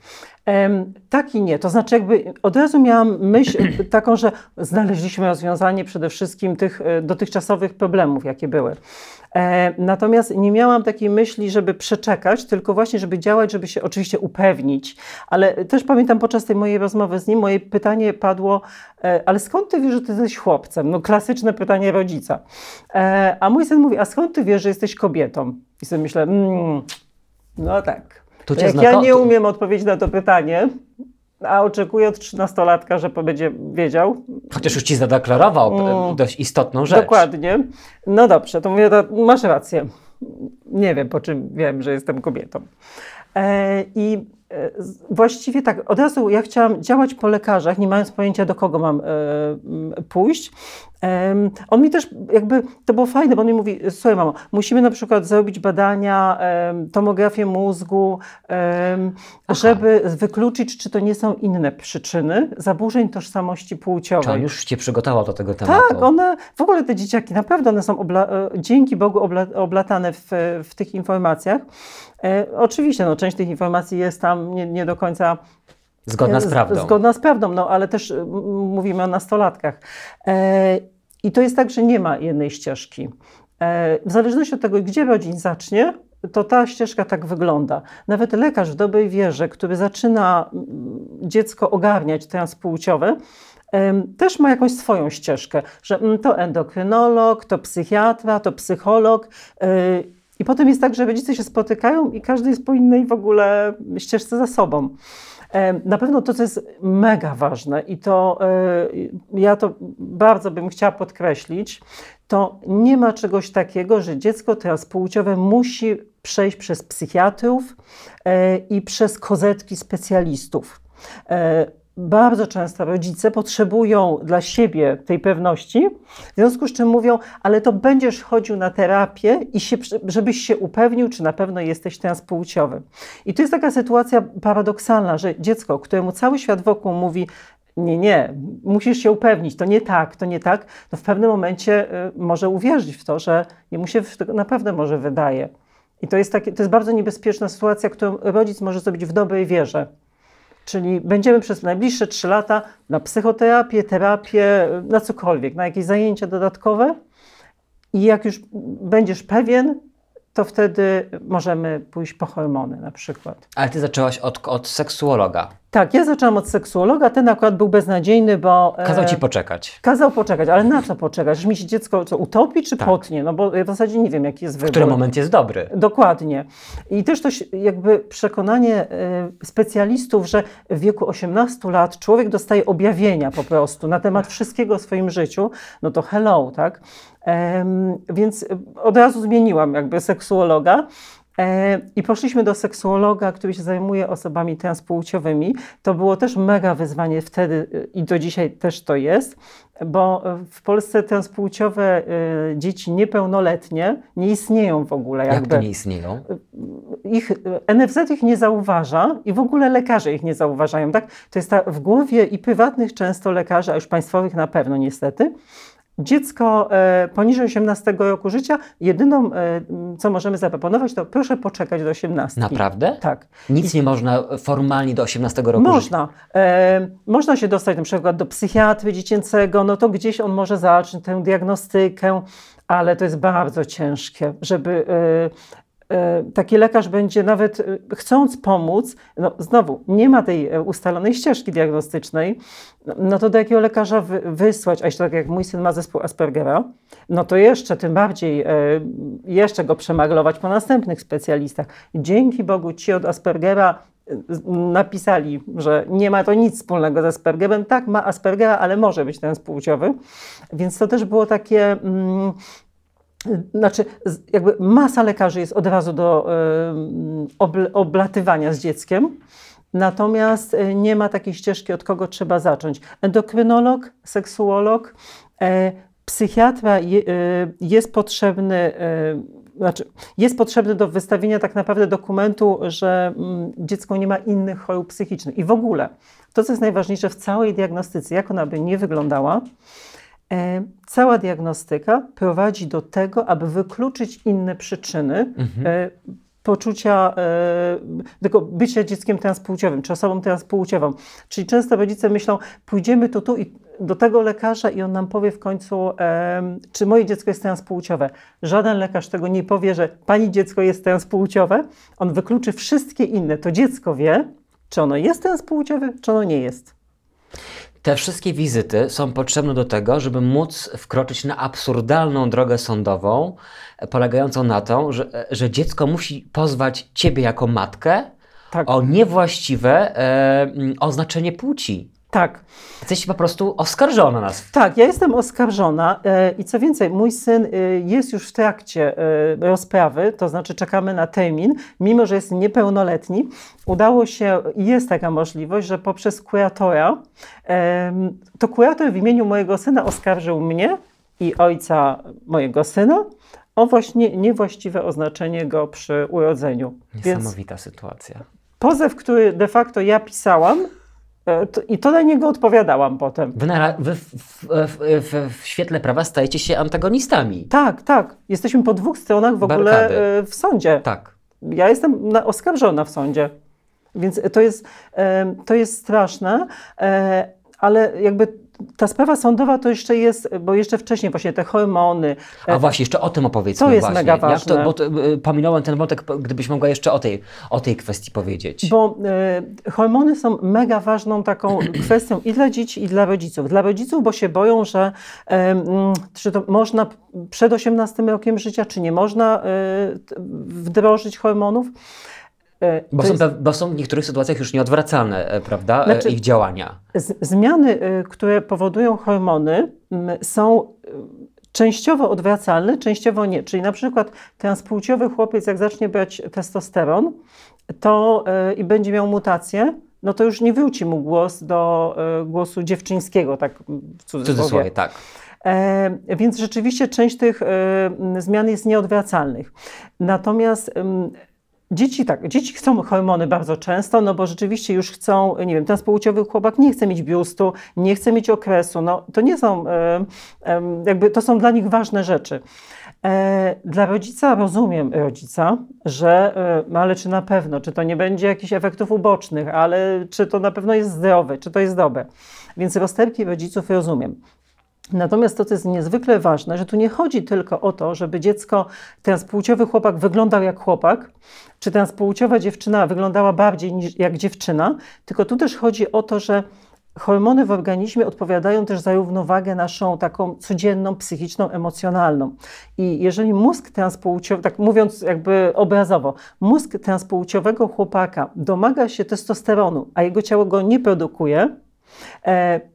Tak i nie. To znaczy, jakby od razu miałam myśl taką, że znaleźliśmy rozwiązanie przede wszystkim tych e, dotychczasowych problemów, jakie były. E, natomiast nie miałam takiej myśli, żeby przeczekać, tylko właśnie, żeby działać, żeby się oczywiście upewnić. Ale też pamiętam podczas tej mojej rozmowy z nim, moje pytanie padło, e, ale skąd ty wiesz, że ty jesteś chłopcem? No klasyczne pytanie rodzica. A mój syn mówi, a skąd ty wiesz, że jesteś kobietą? I sobie myślę, mm, no tak. To cię jak zna- ja nie umiem odpowiedzieć na to pytanie, a oczekuję od trzynastolatka, że będzie wiedział. Chociaż już ci zadeklarował e, Mm. dość istotną rzecz. Dokładnie. No dobrze, to mówię, to masz rację. Nie wiem, po czym wiem, że jestem kobietą. E, I e, właściwie tak, od razu ja chciałam działać po lekarzach, nie mając pojęcia, do kogo mam e, pójść. On mi też jakby, to było fajne, bo on mi mówi, słuchaj mamo, musimy na przykład zrobić badania, tomografię mózgu, żeby wykluczyć, czy to nie są inne przyczyny zaburzeń tożsamości płciowej. Czy on już cię przygotował do tego tematu? Tak, one, w ogóle te dzieciaki, naprawdę one są obla, e, dzięki Bogu obla, oblatane w, w tych informacjach. E, oczywiście, no, część tych informacji jest tam nie, nie do końca Zgodna z e, prawdą. Zgodna z prawdą, no ale też mówimy o nastolatkach. E, I to jest tak, że nie ma jednej ścieżki. E, w zależności od tego, gdzie rodzic zacznie, to ta ścieżka tak wygląda. Nawet lekarz w dobrej wierze, który zaczyna mm, dziecko ogarniać transpłciowe, też ma jakąś swoją ścieżkę, że mm, to endokrynolog, to psychiatra, to psycholog. y, I potem jest tak, że rodzice się spotykają i każdy jest po innej w ogóle ścieżce za sobą. Na pewno to, co jest mega ważne i to e, ja to bardzo bym chciała podkreślić, to nie ma czegoś takiego, że dziecko transpłciowe musi przejść przez psychiatrów e, i przez kozetki specjalistów. Bardzo często rodzice potrzebują dla siebie tej pewności, w związku z czym mówią, ale to będziesz chodził na terapię i się, żebyś się upewnił, czy na pewno jesteś transpłciowy. I to jest taka sytuacja paradoksalna, że dziecko, któremu cały świat wokół mówi, nie, nie, musisz się upewnić, to nie tak, to nie tak, no w pewnym momencie y, może uwierzyć w to, że jemu się w- naprawdę może wydaje. I to jest, takie, to jest bardzo niebezpieczna sytuacja, którą rodzic może zrobić w dobrej wierze. Czyli będziemy przez najbliższe trzy lata na psychoterapię, terapię, na cokolwiek, na jakieś zajęcia dodatkowe. I jak już będziesz pewien, to wtedy możemy pójść po hormony na przykład. Ale ty zaczęłaś od, od seksuologa. Tak, ja zaczęłam od seksuologa, ten akurat był beznadziejny, bo... e, Kazał ci poczekać. Kazał poczekać, ale na co poczekać? Że mi się dziecko co, utopi czy Tak. potnie? No bo ja w zasadzie nie wiem, jaki jest W wybór. którym moment jest dobry. Dokładnie. I też to jakby przekonanie e, specjalistów, że w wieku 18 lat człowiek dostaje objawienia po prostu na temat wszystkiego w swoim życiu, no to hello, tak? Więc od razu zmieniłam jakby seksuologa. E, I poszliśmy do seksuologa, który się zajmuje osobami transpłciowymi. To było też mega wyzwanie wtedy e, i do dzisiaj też to jest, bo w Polsce transpłciowe e, dzieci niepełnoletnie nie istnieją w ogóle. Jak Jakby to nie istnieją? ich, NFZ ich nie zauważa i w ogóle lekarze ich nie zauważają. Tak? To jest ta w głowie i prywatnych często lekarzy, a już państwowych na pewno niestety. Dziecko e, poniżej 18 roku życia, jedyną, e, co możemy zaproponować, to proszę poczekać do 18. Naprawdę? Tak. Nic nie można formalnie do 18 roku. Można. E, można się dostać na przykład do psychiatry dziecięcego, no to gdzieś on może zacząć tę diagnostykę, ale to jest bardzo ciężkie, żeby taki lekarz będzie nawet e, chcąc pomóc, no znowu nie ma tej e, ustalonej ścieżki diagnostycznej, no- no to do jakiego lekarza wy, wysłać, a jeszcze tak jak mój syn ma zespół Aspergera, no to jeszcze tym bardziej, e, jeszcze go przemaglować po następnych specjalistach. Dzięki Bogu ci od Aspergera napisali, że nie ma to nic wspólnego z Aspergerem. Tak, ma Aspergera, ale może być ten spłciowy. Więc to też było takie. Znaczy, jakby masa lekarzy jest od razu do oblatywania z dzieckiem. Natomiast e, nie ma takiej ścieżki, od kogo trzeba zacząć. Endokrynolog, seksuolog, e, psychiatra e, jest potrzebny, znaczy jest potrzebny do wystawienia tak naprawdę dokumentu, że mm, dziecko nie ma innych chorób psychicznych. I w ogóle to, co jest najważniejsze w całej diagnostyce, jak ona by nie wyglądała, cała diagnostyka prowadzi do tego, aby wykluczyć inne przyczyny e, poczucia e, tego bycia dzieckiem transpłciowym, czy osobą transpłciową. Czyli często rodzice myślą, pójdziemy tu, tu i do tego lekarza i on nam powie w końcu, czy moje dziecko jest transpłciowe. Żaden lekarz tego nie powie, że pani dziecko jest transpłciowe. On wykluczy wszystkie inne. To dziecko wie, czy ono jest transpłciowe, czy ono nie jest. Te wszystkie wizyty są potrzebne do tego, żeby móc wkroczyć na absurdalną drogę sądową, e, polegającą na to, że, e, że dziecko musi pozwać ciebie jako matkę Tak. o niewłaściwe e, oznaczenie płci. Tak. Jesteś po prostu oskarżona nas. Tak, ja jestem oskarżona e, i co więcej, mój syn e, jest już w trakcie e, rozprawy, to znaczy czekamy na termin, mimo że jest niepełnoletni. Udało się, i jest taka możliwość, że poprzez kuratora, to kurator w imieniu mojego syna oskarżył mnie i ojca mojego syna o właśnie niewłaściwe oznaczenie go przy urodzeniu. Więc Niesamowita sytuacja. pozew, który de facto ja pisałam i to na niego odpowiadałam potem. Wy, na, wy w, w, w, w, świetle prawa stajecie się antagonistami. Tak, tak. Jesteśmy po dwóch stronach w ogóle Barykady. e, w sądzie. Tak. Ja jestem na, oskarżona w sądzie. Więc to jest, e, to jest straszne, e, ale jakby ta sprawa sądowa to jeszcze jest, bo jeszcze wcześniej właśnie te hormony. A właśnie, jeszcze o tym opowiedzmy. To jest właśnie. mega ważne. to, bo to, y, pominąłem ten wątek, gdybyś mogła jeszcze o tej, o tej kwestii powiedzieć. Bo e, hormony są mega ważną taką kwestią i dla dzieci, i dla rodziców. Dla rodziców, bo się boją, że e, czy to można przed 18 rokiem życia, czy nie można e, t- wdrożyć hormonów. E, Bo są, jest- pe- bo są w niektórych sytuacjach już nieodwracalne, e, prawda, e, Znaczy- ich działania. Zmiany, które powodują hormony, są częściowo odwracalne, częściowo nie. Czyli na przykład transpłciowy chłopiec, jak zacznie brać testosteron to, i będzie miał mutację, no to już nie wróci mu głos do głosu dziewczyńskiego, tak w W cudzysłowie. cudzysłowie, tak. E, więc rzeczywiście część tych e, zmian jest nieodwracalnych. Natomiast em, dzieci tak, dzieci chcą hormony bardzo często, no bo rzeczywiście już chcą, nie wiem, transpłciowy chłopak nie chce mieć biustu, nie chce mieć okresu, no to nie są, jakby to są dla nich ważne rzeczy. E, Dla rodzica rozumiem rodzica, że e, ale czy na pewno, czy to nie będzie jakichś efektów ubocznych, ale czy to na pewno jest zdrowe, czy to jest dobre. Więc rozterki rodziców rozumiem. Natomiast to, co jest niezwykle ważne, że tu nie chodzi tylko o to, żeby dziecko, transpłciowy chłopak wyglądał jak chłopak, czy transpłciowa dziewczyna wyglądała bardziej niż jak dziewczyna, tylko tu też chodzi o to, że hormony w organizmie odpowiadają też za równowagę naszą taką codzienną, psychiczną, emocjonalną. I jeżeli mózg transpłciowy, tak mówiąc jakby obrazowo, mózg transpłciowego chłopaka domaga się testosteronu, a jego ciało go nie produkuje,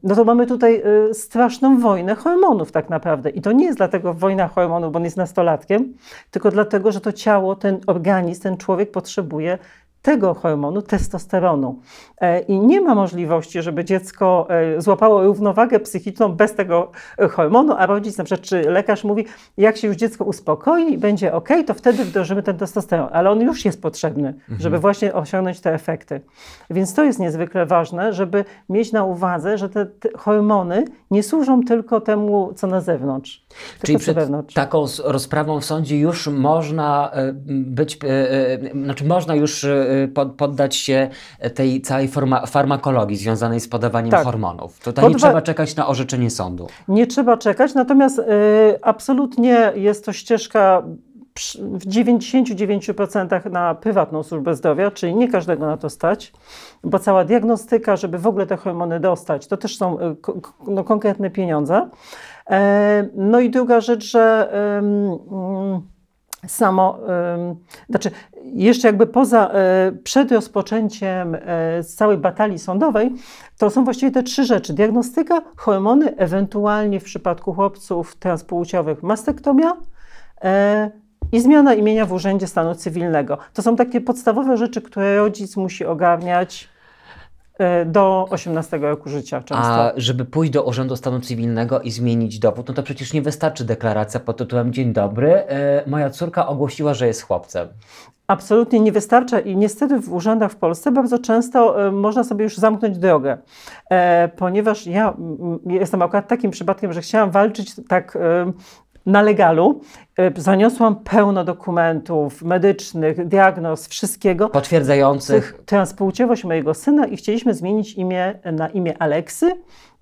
no to mamy tutaj e, straszną wojnę hormonów tak naprawdę. I to nie jest dlatego wojna hormonów, bo on jest nastolatkiem, tylko dlatego, że to ciało, ten organizm, ten człowiek potrzebuje tego hormonu, testosteronu. E, I nie ma możliwości, żeby dziecko e, złapało równowagę psychiczną bez tego e, hormonu, a rodzic, na przykład, czy lekarz mówi, jak się już dziecko uspokoi i będzie ok, to wtedy wdrożymy ten testosteron. Ale on już jest potrzebny, mhm. żeby właśnie osiągnąć te efekty. Więc to jest niezwykle ważne, żeby mieć na uwadze, że te, te hormony nie służą tylko temu, co na zewnątrz. Czyli przed wewnątrz. taką rozprawą w sądzie już można być, znaczy można już poddać się tej całej farma farmakologii związanej z podawaniem tak. hormonów. Tutaj Podwa... nie trzeba czekać na orzeczenie sądu. Nie trzeba czekać, natomiast y, absolutnie jest to ścieżka w 99% na prywatną służbę zdrowia, czyli nie każdego na to stać, bo cała diagnostyka, żeby w ogóle te hormony dostać, to też są y, no, konkretne pieniądze. E, no i druga rzecz, że samo, znaczy jeszcze jakby poza, e, przed rozpoczęciem e, całej batalii sądowej, to są właściwie te trzy rzeczy. Diagnostyka, hormony, ewentualnie w przypadku chłopców transpłciowych mastektomia e, i zmiana imienia w Urzędzie Stanu Cywilnego. To są takie podstawowe rzeczy, które rodzic musi ogarniać do 18 roku życia często. A żeby pójść do Urzędu Stanu Cywilnego i zmienić dowód, no to przecież nie wystarczy deklaracja pod tytułem Dzień dobry, e, moja córka ogłosiła, że jest chłopcem. Absolutnie nie wystarcza i niestety w urzędach w Polsce bardzo często e, można sobie już zamknąć drogę, ponieważ ja jestem akurat takim przypadkiem, że chciałam walczyć tak na legalu. E, zaniosłam pełno dokumentów medycznych, diagnoz, wszystkiego. Potwierdzających transpłciowość mojego syna i chcieliśmy zmienić imię na imię Aleksy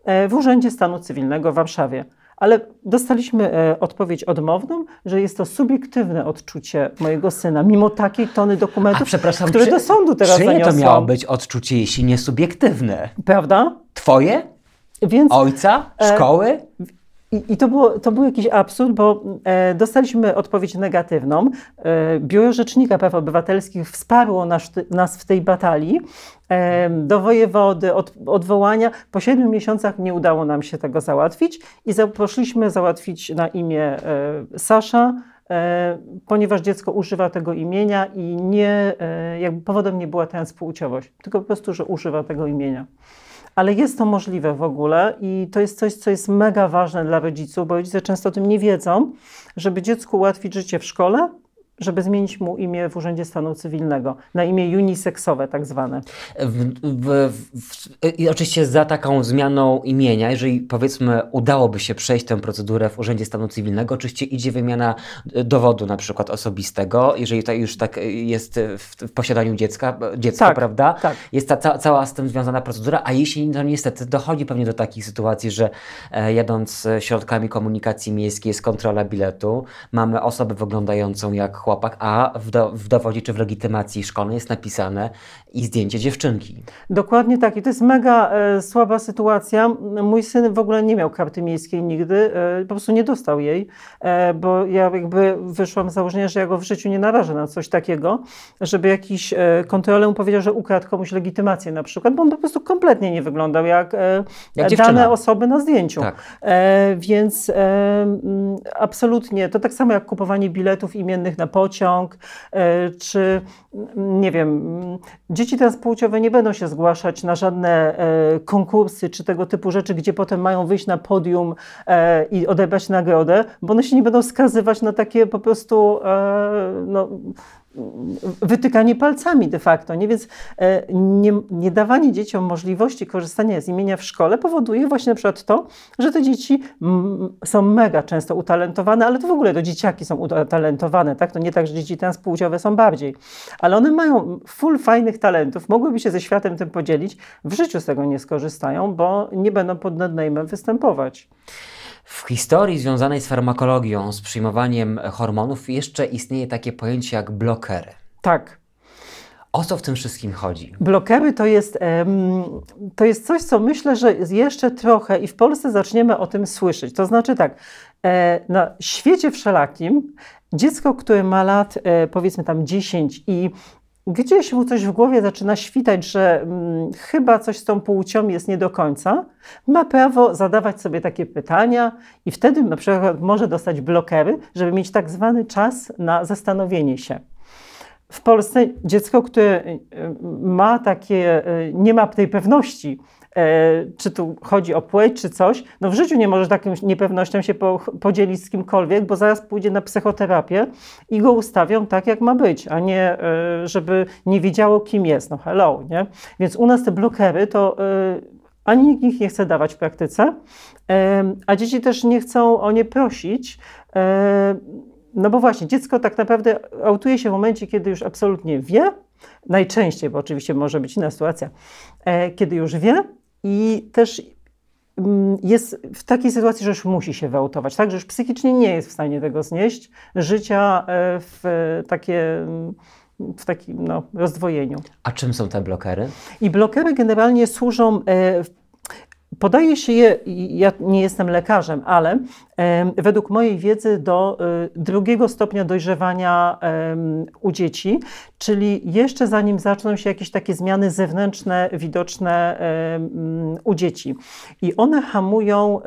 e, w Urzędzie Stanu Cywilnego w Warszawie. Ale dostaliśmy e, odpowiedź odmowną, że jest to subiektywne odczucie mojego syna, mimo takiej tony dokumentów, A, które czy, do sądu teraz czyje zaniosłam. to miało być odczucie, jeśli nie subiektywne? Prawda? Twoje? Więc, Ojca? Szkoły? E, i, to, było, to był jakiś absurd, bo e, dostaliśmy odpowiedź negatywną. E, Biuro Rzecznika Praw Obywatelskich wsparło nas, nas w tej batalii. E, do wojewody, od, odwołania. Po siedmiu miesiącach nie udało nam się tego załatwić i za, poszliśmy załatwić na imię e, Sasza, e, ponieważ dziecko używa tego imienia i nie, e, jakby powodem nie była transpłciowość, tylko po prostu, że używa tego imienia ale jest to możliwe w ogóle i to jest coś, co jest mega ważne dla rodziców, bo rodzice często o tym nie wiedzą, żeby dziecku ułatwić życie w szkole, żeby zmienić mu imię w Urzędzie Stanu Cywilnego na imię uniseksowe, tak zwane. W, w, w, I oczywiście za taką zmianą imienia, jeżeli powiedzmy udałoby się przejść tę procedurę w Urzędzie Stanu Cywilnego, oczywiście idzie wymiana dowodu na przykład osobistego, jeżeli to już tak jest w, posiadaniu dziecka, dziecka tak, prawda? Tak. Jest ta ca, cała z tym związana procedura, a jeśli no niestety dochodzi pewnie do takich sytuacji, że e, jadąc środkami komunikacji miejskiej jest kontrola biletu, mamy osobę wyglądającą jak chłopak, a w, do, w dowodzie czy w legitymacji szkolnej jest napisane i zdjęcie dziewczynki. Dokładnie tak. I to jest mega e, słaba sytuacja. Mój syn w ogóle nie miał karty miejskiej nigdy, e, po prostu nie dostał jej, e, bo ja jakby wyszłam z założenia, że ja go w życiu nie narażę na coś takiego, żeby jakiś e, kontroler mu powiedział, że ukradł komuś legitymację na przykład, bo on po prostu kompletnie nie wyglądał jak, e, jak dane osoby na zdjęciu. Tak. E, więc absolutnie to tak samo jak kupowanie biletów imiennych na pociąg, e, czy nie wiem, dzieci transpłciowe nie będą się zgłaszać na żadne e, konkursy czy tego typu rzeczy, gdzie potem mają wyjść na podium e, i odebrać nagrodę, bo one się nie będą skazywać na takie po prostu no, wytykanie palcami de facto. Nie? Więc e, nie, nie, dawanie dzieciom możliwości korzystania z imienia w szkole powoduje właśnie na przykład to, że te dzieci są mega często utalentowane, ale to w ogóle to dzieciaki są utalentowane, tak? To nie tak, że dzieci transpłciowe są bardziej. Ale one mają full fajnych talentów, mogłyby się ze światem tym podzielić, w życiu z tego nie skorzystają, bo nie będą pod nadnajmem występować. W historii związanej z farmakologią, z przyjmowaniem hormonów, jeszcze istnieje takie pojęcie jak blokery. Tak. O co w tym wszystkim chodzi? Blokery to jest, to jest coś, co myślę, że jeszcze trochę i w Polsce zaczniemy o tym słyszeć. To znaczy tak, e, na świecie wszelakim dziecko, które ma lat e, powiedzmy tam 10 i gdzieś mu coś w głowie zaczyna świtać, że hmm, chyba coś z tą płcią jest nie do końca, ma prawo zadawać sobie takie pytania i wtedy na przykład może dostać blokery, żeby mieć tak zwany czas na zastanowienie się. W Polsce dziecko, które y, ma takie, y, nie ma tej pewności, czy tu chodzi o płeć, czy coś, no w życiu nie może taką niepewnością się podzielić z kimkolwiek, bo zaraz pójdzie na psychoterapię i go ustawią tak, jak ma być, a nie, e, żeby nie wiedziało, kim jest. No hello, nie? Więc u nas te blokery to e, ani nikt ich nie chce dawać w praktyce, a dzieci też nie chcą o nie prosić. No bo właśnie, dziecko tak naprawdę autuje się w momencie, kiedy już absolutnie wie, najczęściej, bo oczywiście może być inna sytuacja, e, kiedy już wie i też mm, jest w takiej sytuacji, że już musi się wyautować, tak? Że już psychicznie nie jest w stanie tego znieść, życia e, w takie w takim no, rozdwojeniu. A czym są te blokery? I blokery generalnie służą e, Podaje się je, ja nie jestem lekarzem, ale według mojej wiedzy do y, drugiego stopnia dojrzewania u dzieci, czyli jeszcze zanim zaczną się jakieś takie zmiany zewnętrzne widoczne u dzieci. I one hamują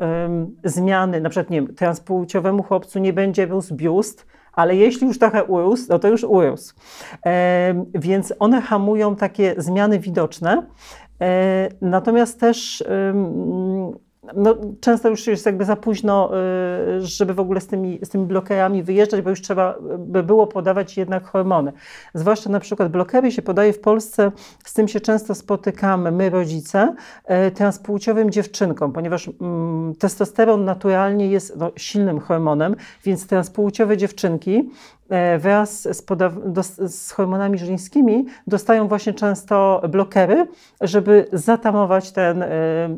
zmiany, na przykład nie wiem, transpłciowemu chłopcu nie będzie rósł biust, ale jeśli już trochę urósł, no to już urósł. Więc one hamują takie zmiany widoczne. E, natomiast też no, często już jest jakby za późno, y, żeby w ogóle z tymi, z tymi blokerami wyjeżdżać, bo już trzeba by było podawać jednak hormony. Zwłaszcza na przykład blokery się podaje w Polsce, z tym się często spotykamy my rodzice, e, transpłciowym dziewczynkom, ponieważ mm, testosteron naturalnie jest no, silnym hormonem, więc transpłciowe dziewczynki e, wraz z, z, hormonami żeńskimi dostają właśnie często blokery, żeby zatamować ten, e,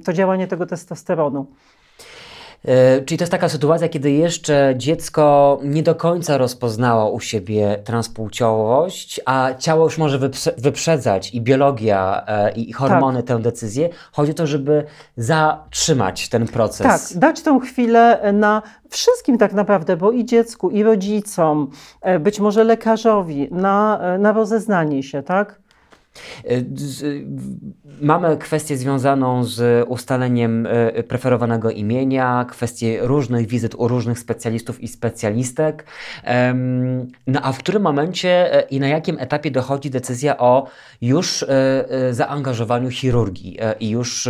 to działanie tego testosteronu. E, czyli to jest taka sytuacja, kiedy jeszcze dziecko nie do końca rozpoznało u siebie transpłciowość, a ciało już może wyprzedzać i biologia, e, i hormony tak. tę decyzję. Chodzi o to, żeby zatrzymać ten proces. Tak, dać tą chwilę na wszystkim tak naprawdę, bo i dziecku, i rodzicom, e, być może lekarzowi, na, na rozeznanie się, tak? E, mamy kwestię związaną z ustaleniem e, preferowanego imienia, kwestię różnych wizyt u różnych specjalistów i specjalistek. No a w którym momencie e, i na jakim etapie dochodzi decyzja o już zaangażowaniu chirurgii i już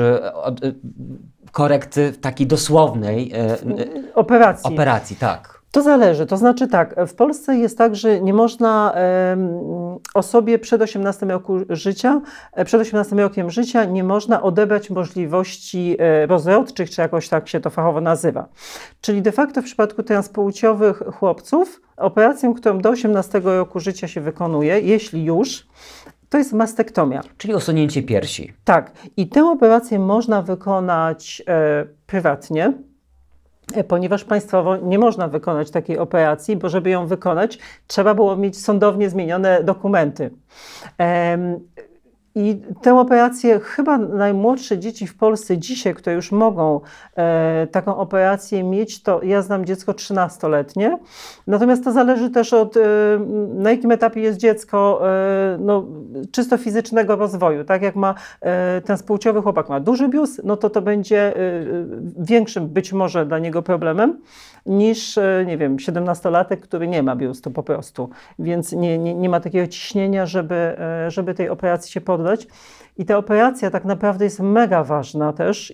korekty takiej dosłownej operacji. operacji tak. To zależy. To znaczy tak, w Polsce jest tak, że nie można osobie przed 18 roku życia, e, przed 18 rokiem życia nie można odebrać możliwości e, rozrodczych, czy jakoś tak się to fachowo nazywa. Czyli de facto w przypadku transpłciowych chłopców operacją, którą do 18 roku życia się wykonuje, jeśli już, to jest mastektomia. Czyli usunięcie piersi. Tak. I tę operację można wykonać e, prywatnie ponieważ państwowo nie można wykonać takiej operacji, bo żeby ją wykonać, trzeba było mieć sądownie zmienione dokumenty. I tę operację chyba najmłodsze dzieci w Polsce dzisiaj, które już mogą e, taką operację mieć, to ja znam dziecko 13-letnie. Natomiast to zależy też od, e, na jakim etapie jest dziecko e, no, czysto fizycznego rozwoju. Tak jak ma e, ten spłciowy chłopak ma duży biust, no to to będzie e, większym być może dla niego problemem niż, e, nie wiem, 17-latek, który nie ma biustu po prostu. Więc nie, nie, nie ma takiego ciśnienia, żeby, e, żeby tej operacji się poddać. I ta operacja tak naprawdę jest mega ważna też.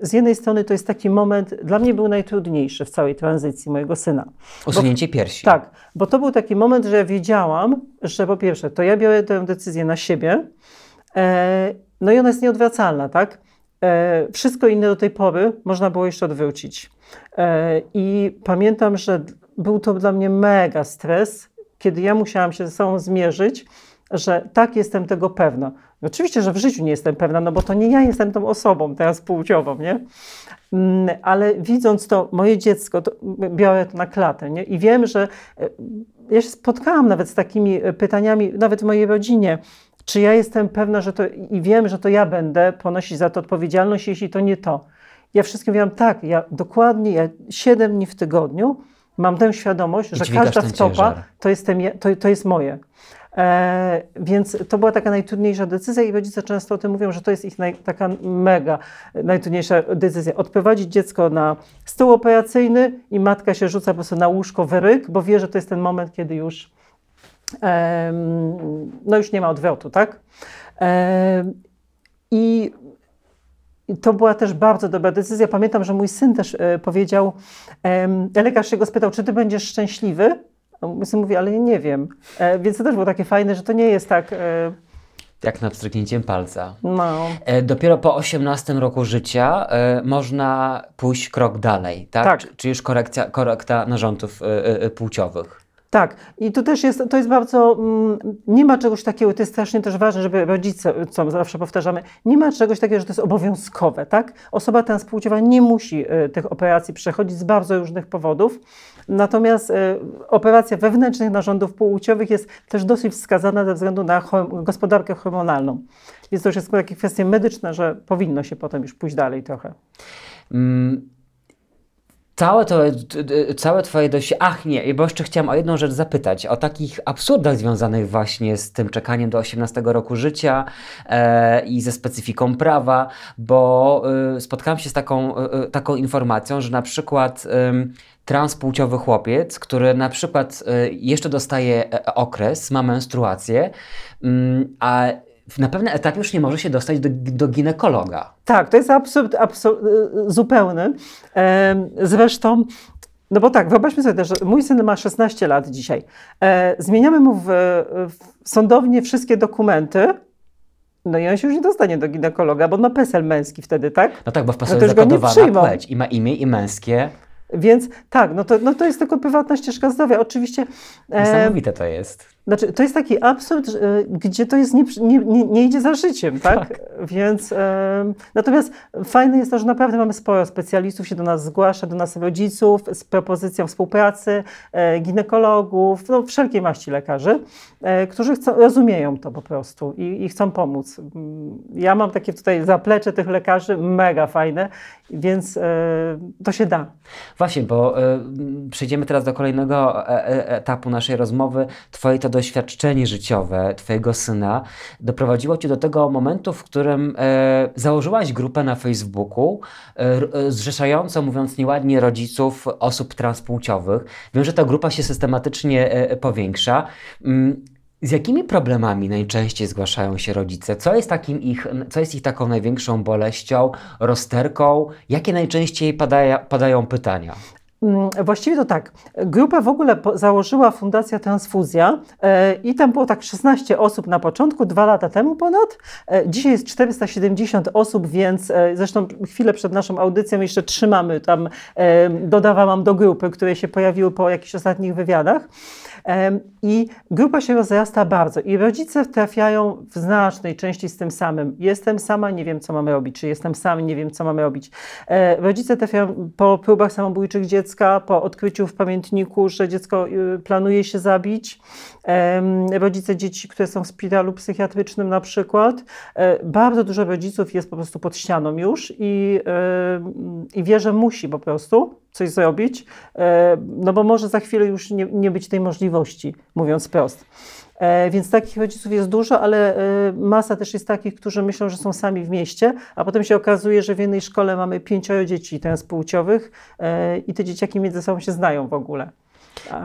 Z jednej strony to jest taki moment, dla mnie był najtrudniejszy w całej tranzycji mojego syna. Usunięcie piersi. Tak, bo to był taki moment, że ja wiedziałam, że po pierwsze, to ja biorę tę decyzję na siebie, e, no i ona jest nieodwracalna, tak? Wszystko inne do tej pory można było jeszcze odwrócić. E, I pamiętam, że był to dla mnie mega stres, kiedy ja musiałam się ze sobą zmierzyć że tak, jestem tego pewna. Oczywiście, że w życiu nie jestem pewna, no bo to nie ja jestem tą osobą teraz płciową, nie? Mm, ale widząc to, moje dziecko, to biorę to na klatę, nie? I wiem, że e, ja się spotkałam nawet z takimi e, pytaniami, nawet w mojej rodzinie, czy ja jestem pewna, że to i wiem, że to ja będę ponosić za to odpowiedzialność, jeśli to nie to. Ja wszystkim mówiłam, tak, ja dokładnie, ja 7 dni w tygodniu mam tę świadomość, że każda wtopa to, jestem, to, to jest moje. E, więc to była taka najtrudniejsza decyzja i rodzice często o tym mówią, że to jest ich naj, taka mega najtrudniejsza decyzja. Odprowadzić dziecko na stół operacyjny i matka się rzuca po prostu na łóżko wyryk, bo wie, że to jest ten moment, kiedy już no już nie ma odwrotu, tak? I to była też bardzo dobra decyzja. Pamiętam, że mój syn też e, powiedział, lekarz się go spytał, czy ty będziesz szczęśliwy? Mój syn mówi, ale nie wiem. E, więc to też było takie fajne, że to nie jest tak... E... Jak nad wstrzyknięciem palca. No. Dopiero po 18 roku życia można pójść krok dalej, tak? Tak. Czy już korekcja, korekta narządów płciowych. Tak, i tu też jest, to jest bardzo, mm, nie ma czegoś takiego, to jest strasznie też ważne, żeby rodzice, co zawsze powtarzamy, nie ma czegoś takiego, że to jest obowiązkowe, tak? Osoba transpłciowa nie musi y, tych operacji przechodzić z bardzo różnych powodów, natomiast y, operacja wewnętrznych narządów płciowych jest też dosyć wskazana ze względu na gospodarkę hormonalną. Więc to już jest takie kwestie medyczne, że powinno się potem już pójść dalej trochę. Mm Całe, to, całe Twoje dość. Ach, nie, bo jeszcze chciałam o jedną rzecz zapytać. O takich absurdach związanych właśnie z tym czekaniem do 18 roku życia e, i ze specyfiką prawa, bo e, spotkałam się z taką, e, e taką informacją, że na przykład transpłciowy chłopiec, który na przykład e, jeszcze dostaje e, okres, ma menstruację, mm, a na pewnym etapie już nie może się dostać do, do ginekologa. Tak, to jest absurd, absurd zupełny. Zresztą no bo tak, wyobraźmy sobie też, że mój syn ma 16 lat dzisiaj. E, zmieniamy mu w, w sądownie wszystkie dokumenty, no i on się już nie dostanie do ginekologa, bo on ma PESEL męski wtedy, tak? No tak, bo w PESEL no jest zakodowana płeć i ma imię i męskie. Więc tak, no to, no to jest tylko prywatna ścieżka zdrowia. Oczywiście. Niesamowite to jest. Znaczy, to jest taki absurd, gdzie to jest nie, nie, nie idzie za życiem, tak? tak. Więc e, natomiast fajne jest to, że naprawdę mamy sporo specjalistów się do nas zgłasza, do nas rodziców z propozycją współpracy, e, ginekologów, no, wszelkiej maści lekarzy, e, którzy chcą, rozumieją to po prostu i, i, chcą pomóc. Ja mam takie tutaj zaplecze tych lekarzy, mega fajne, więc e, to się da. Właśnie, bo e, przejdziemy teraz do kolejnego e, etapu naszej rozmowy. Twoje to doświadczenie życiowe Twojego syna doprowadziło Cię do tego momentu, w którym e, założyłaś grupę na Facebooku e, zrzeszającą, mówiąc nieładnie, rodziców osób transpłciowych. Wiem, że ta grupa się systematycznie e, powiększa. Mm, z jakimi problemami najczęściej zgłaszają się rodzice? Co jest, takim ich, co jest ich taką największą boleścią, rozterką? Jakie najczęściej padaja, padają pytania? Mm, właściwie to tak. Grupę w ogóle założyła Fundacja Transfuzja e, i tam było tak 16 osób na początku, dwa lata temu ponad. E, dzisiaj jest 470 osób, więc e, zresztą chwilę przed naszą audycją jeszcze trzymamy tam, dodawałam do grupy, które się pojawiły po jakichś ostatnich wywiadach. I grupa się rozrasta bardzo i rodzice trafiają w znacznej części z tym samym. Jestem sama, nie wiem, co mamy robić, czy jestem sam, nie wiem, co mamy robić. E, rodzice trafiają po próbach samobójczych dziecka, po odkryciu w pamiętniku, że dziecko y, planuje się zabić. Rodzice dzieci, które są w szpitalu psychiatrycznym na przykład. E, bardzo dużo rodziców jest po prostu pod ścianą już i, i wie, że musi po prostu coś zrobić, e, no bo może za chwilę już nie, nie być tej możliwości, mówiąc prost. E, więc takich rodziców jest dużo, ale e, masa też jest takich, którzy myślą, że są sami w mieście, a potem się okazuje, że w jednej szkole mamy pięcioro dzieci transpłciowych i te dzieciaki między sobą się znają w ogóle.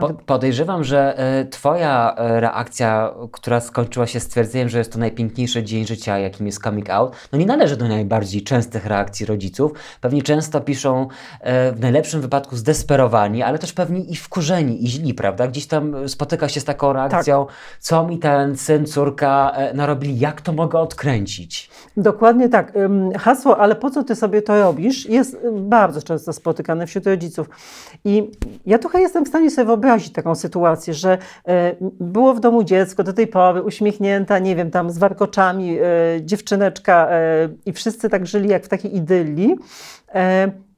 Po, podejrzewam, że e, Twoja e, reakcja, która skończyła się stwierdzeniem, że jest to najpiękniejszy dzień życia, jakim jest coming out, no nie należy do najbardziej częstych reakcji rodziców. Pewnie często piszą e, w najlepszym wypadku zdesperowani, ale też pewnie i wkurzeni, i źli, prawda? Gdzieś tam spotyka się z taką reakcją, tak. co mi ten syn, córka narobili, jak to mogę odkręcić? Dokładnie tak. Hasło, ale po co ty sobie to robisz, jest bardzo często spotykane wśród rodziców. I ja trochę jestem w stanie sobie wyobrazić taką sytuację, że e, było w domu dziecko do tej pory, uśmiechnięta, nie wiem, tam z warkoczami, e, dziewczyneczka e, i wszyscy tak żyli jak w takiej idylii.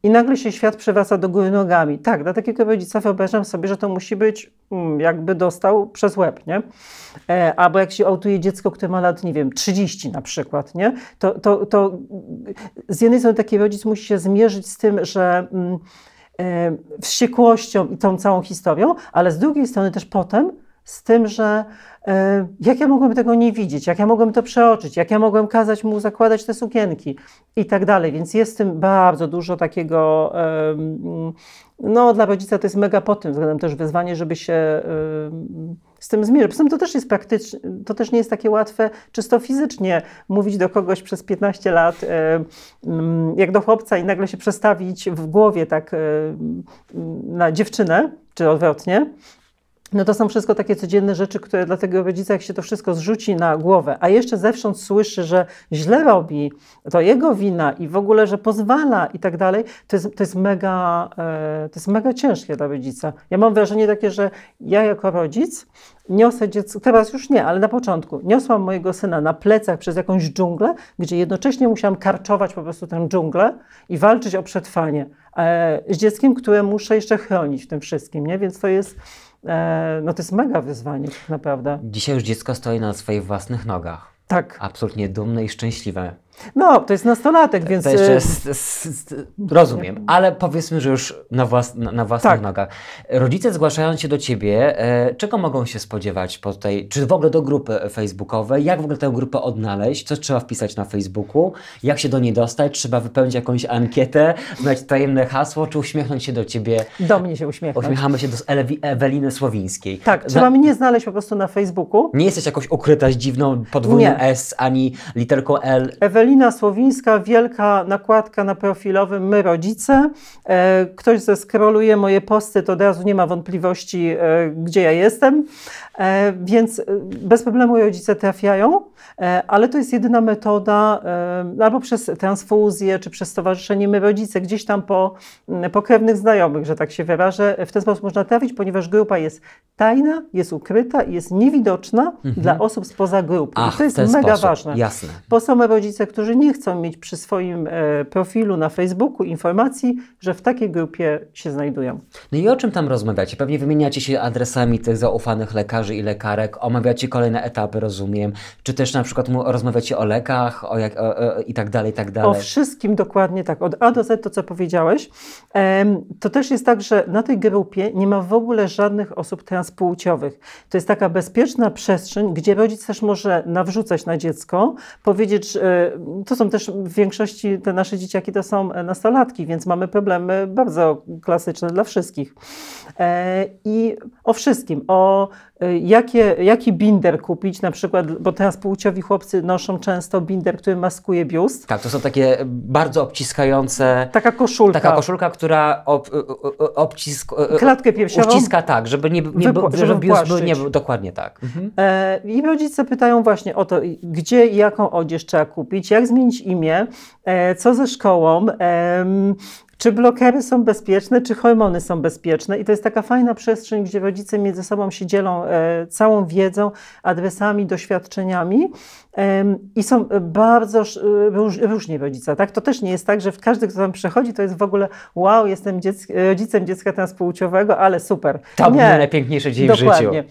I nagle się świat przewraca do góry nogami. Tak, dla takiego rodzica wyobrażam sobie, że to musi być mm, jakby dostał przez łeb, nie? Albo jak się autuje dziecko, które ma lat, nie wiem, 30 na przykład, nie? To, to, to z jednej strony taki rodzic musi się zmierzyć z tym, że mm, wściekłością i tą całą historią, ale z drugiej strony też potem z tym, że e, jak ja mogłem tego nie widzieć, jak ja mogłem to przeoczyć, jak ja mogłem kazać mu zakładać te sukienki i tak dalej. Więc jest w tym bardzo dużo takiego, e, no dla rodzica to jest mega pod tym względem też wyzwanie, żeby się e, z tym zmierzyć. Poza tym to też jest praktyczne, to też nie jest takie łatwe czysto fizycznie mówić do kogoś przez 15 lat, e, mm, jak do chłopca i nagle się przestawić w głowie tak e, na dziewczynę, czy odwrotnie. No to są wszystko takie codzienne rzeczy, które dla tego rodzica, jak się to wszystko zrzuci na głowę, a jeszcze zewsząd słyszy, że źle robi, to jego wina i w ogóle, że pozwala i tak dalej, to jest, to jest, mega, e, to jest mega ciężkie dla rodzica. Ja mam wrażenie takie, że ja jako rodzic niosę dziecko, teraz już nie, ale na początku, niosłam mojego syna na plecach przez jakąś dżunglę, gdzie jednocześnie musiałam karczować po prostu tę dżunglę i walczyć o przetrwanie e, z dzieckiem, które muszę jeszcze chronić w tym wszystkim, nie? Więc to jest no to jest mega wyzwanie tak naprawdę. Dzisiaj już dziecko stoi na swoich własnych nogach. Tak. Absolutnie dumne i szczęśliwe. No, to jest nastolatek, więc... To jeszcze jest, jest, rozumiem, ale powiedzmy, że już na, włas, na, na własnych Tak. nogach. Rodzice zgłaszając się do Ciebie, e, czego mogą się spodziewać po tej, czy w ogóle do grupy facebookowej, jak w ogóle tę grupę odnaleźć, co trzeba wpisać na Facebooku, jak się do niej dostać, trzeba wypełnić jakąś ankietę, znać tajemne hasło, czy uśmiechnąć się do Ciebie. Do mnie się uśmiechnąć. Uśmiechamy się do Elewi- Eweliny Słowińskiej. Tak, Na- trzeba mnie znaleźć po prostu na Facebooku. Nie jesteś jakoś ukryta z dziwną podwójnym Nie. S, ani literką L. Ewelina Słowińska, wielka nakładka na profilowym My Rodzice. E, ktoś zeskroluje moje posty, to od razu nie ma wątpliwości, e, gdzie ja jestem. E, więc bez problemu rodzice trafiają, ale to jest jedyna metoda, albo przez transfuzję, czy przez Stowarzyszenie My Rodzice, gdzieś tam po, m, po krewnych znajomych, że tak się wyrażę. W ten sposób można trafić, ponieważ grupa jest tajna, jest ukryta i jest niewidoczna dla osób spoza grupy. Ach, I to jest mega sposób. ważne. Jasne. Bo są rodzice, którzy nie chcą mieć przy swoim e, profilu na Facebooku informacji, że w takiej grupie się znajdują. No i o czym tam rozmawiacie? Pewnie wymieniacie się adresami tych zaufanych lekarzy i lekarek, omawiacie kolejne etapy, rozumiem. Czy też na przykład rozmawiacie o lekach o jak, o, o, i tak dalej, i tak O dalej. wszystkim dokładnie tak, od A do Z to, co powiedziałeś. To też jest tak, że na tej grupie nie ma w ogóle żadnych osób transpłciowych. To jest taka bezpieczna przestrzeń, gdzie rodzic też może nawrzucać na dziecko, powiedzieć, że to są też w większości te nasze dzieciaki to są nastolatki, więc mamy problemy bardzo klasyczne dla wszystkich. E, I o wszystkim, o jakie, jaki binder kupić, na przykład, bo transpłciowi chłopcy noszą często binder, który maskuje biust. Tak, to są takie bardzo obciskające. Taka koszulka. Taka koszulka, która ob, obcisk, Klatkę piersiową. uściska tak, żeby nie, nie Wypła- był, żeby żeby biust był, nie był dokładnie tak. Mhm. E, I rodzice pytają właśnie o to, gdzie i jaką odzież trzeba kupić, jak zmienić imię, e, co ze szkołą, em, czy blokery są bezpieczne, czy hormony są bezpieczne. I to jest taka fajna przestrzeń, gdzie rodzice między sobą się dzielą e, całą wiedzą, adresami, doświadczeniami. I są bardzo róż, różni rodzice. Tak? To też nie jest tak, że każdy, kto tam przychodzi, to jest w ogóle wow, jestem dzieck- rodzicem dziecka transpłciowego, ale super. To był nie. najpiękniejszy dzień w życiu. Dokładnie.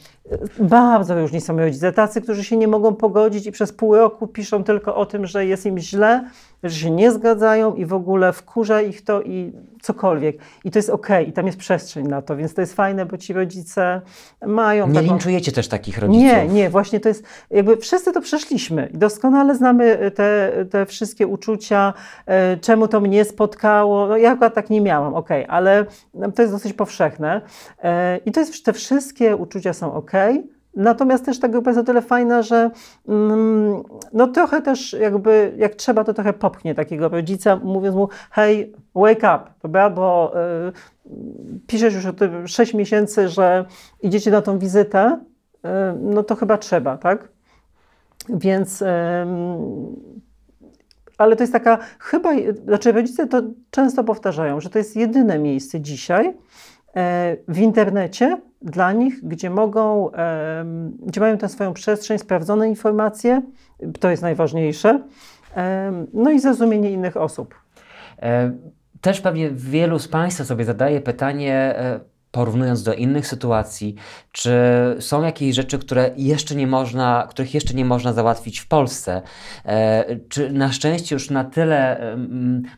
Bardzo różni są rodzice. Tacy, którzy się nie mogą pogodzić i przez pół roku piszą tylko o tym, że jest im źle, że się nie zgadzają i w ogóle wkurza ich to i cokolwiek. I to jest okej, i tam jest przestrzeń na to, więc to jest fajne, bo ci rodzice mają Nie taką... linczujecie też takich rodziców. Nie, nie, właśnie to jest, jakby wszyscy to przeszliśmy i doskonale znamy te, te wszystkie uczucia, e, czemu to mnie spotkało. No, ja akurat tak nie miałam, okej, ale no, to jest dosyć powszechne e, i to jest, te wszystkie uczucia są okej. Natomiast też ta grupa jest o tyle fajna, że mm, no trochę też jakby, jak trzeba, to trochę popchnie takiego rodzica, mówiąc mu, hej, wake up, dobra, bo y, piszesz już o tym 6 miesięcy, że idziecie na tą wizytę, y, no to chyba trzeba, tak? Więc, ym, ale to jest taka, chyba, znaczy rodzice to często powtarzają, że to jest jedyne miejsce dzisiaj, w internecie dla nich, gdzie mogą, e, gdzie mają tę swoją przestrzeń, sprawdzone informacje, to jest najważniejsze, e, no i zrozumienie innych osób. E, też pewnie wielu z Państwa sobie zadaje pytanie, e, porównując do innych sytuacji, czy są jakieś rzeczy, które jeszcze nie można, których jeszcze nie można załatwić w Polsce? E, czy na szczęście już na tyle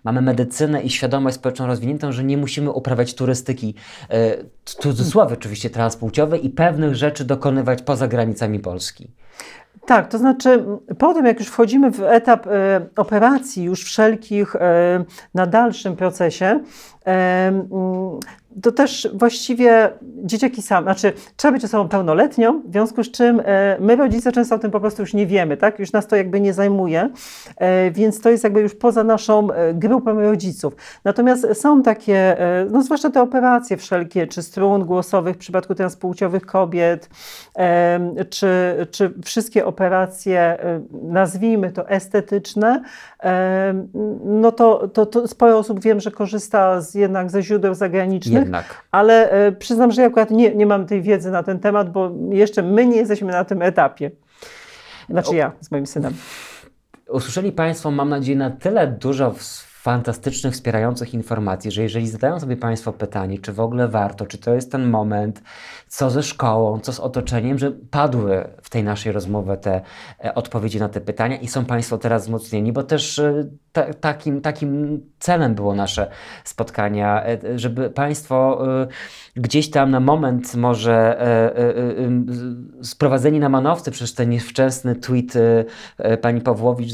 mamy medycynę i świadomość społeczną rozwiniętą, że nie musimy uprawiać turystyki, e, cudzysłowie oczywiście transpłciowej i pewnych rzeczy dokonywać poza granicami Polski? Tak, to znaczy po tym, jak już wchodzimy w etap e, operacji już wszelkich e, na dalszym procesie, to też właściwie dzieciaki same, znaczy trzeba być osobą pełnoletnią, w związku z czym e, my rodzice często o tym po prostu już nie wiemy, tak? Już nas to jakby nie zajmuje, e, więc to jest jakby już poza naszą e, grupą rodziców. Natomiast są takie, no zwłaszcza te operacje wszelkie, czy strun głosowych w przypadku transpłciowych kobiet, czy, czy wszystkie operacje, nazwijmy to estetyczne, no to, to, to sporo osób wiem, że korzysta z, jednak ze źródeł zagranicznych, jednak. Ale e, przyznam, że ja akurat nie, nie mam tej wiedzy na ten temat, bo jeszcze my nie jesteśmy na tym etapie. Znaczy ja z moim synem. Usłyszeli Państwo, mam nadzieję, na tyle dużo fantastycznych, wspierających informacji, że jeżeli zadają sobie Państwo pytanie, czy w ogóle warto, czy to jest ten moment, co ze szkołą, co z otoczeniem, że padły w tej naszej rozmowie te e, odpowiedzi na te pytania i są Państwo teraz wzmocnieni, bo też e, ta, takim, takim celem było nasze spotkania, e, żeby Państwo gdzieś tam na moment może sprowadzeni na manowce przez ten niewczesny tweet pani Pawłowicz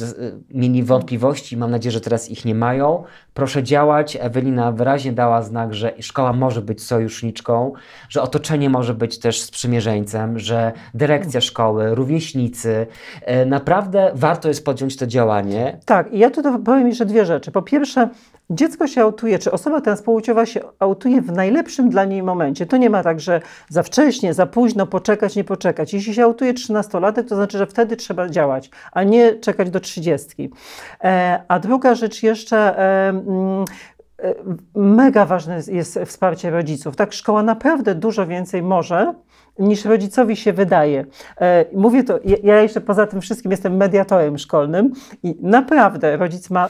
mieli wątpliwości, mam nadzieję, że teraz ich nie mają. Proszę działać. Ewelina wyraźnie dała znak, że szkoła może być sojuszniczką, że otoczenie może być też sprzymierzeńcem, że dyrekcja szkoły, rówieśnicy. E, naprawdę warto jest podjąć to działanie. Tak, i ja tu powiem jeszcze dwie rzeczy. Po pierwsze, dziecko się autuje, czy osoba transpłciowa się autuje w najlepszym dla niej momencie. To nie ma tak, że za wcześnie, za późno, poczekać, nie poczekać. Jeśli się autuje 13-latek, to znaczy, że wtedy trzeba działać, a nie czekać do 30. E, a druga rzecz jeszcze, e, mm, mega ważne jest wsparcie rodziców. Tak, szkoła naprawdę dużo więcej może niż rodzicowi się wydaje. E, mówię to, ja jeszcze poza tym wszystkim jestem mediatorem szkolnym i naprawdę rodzic ma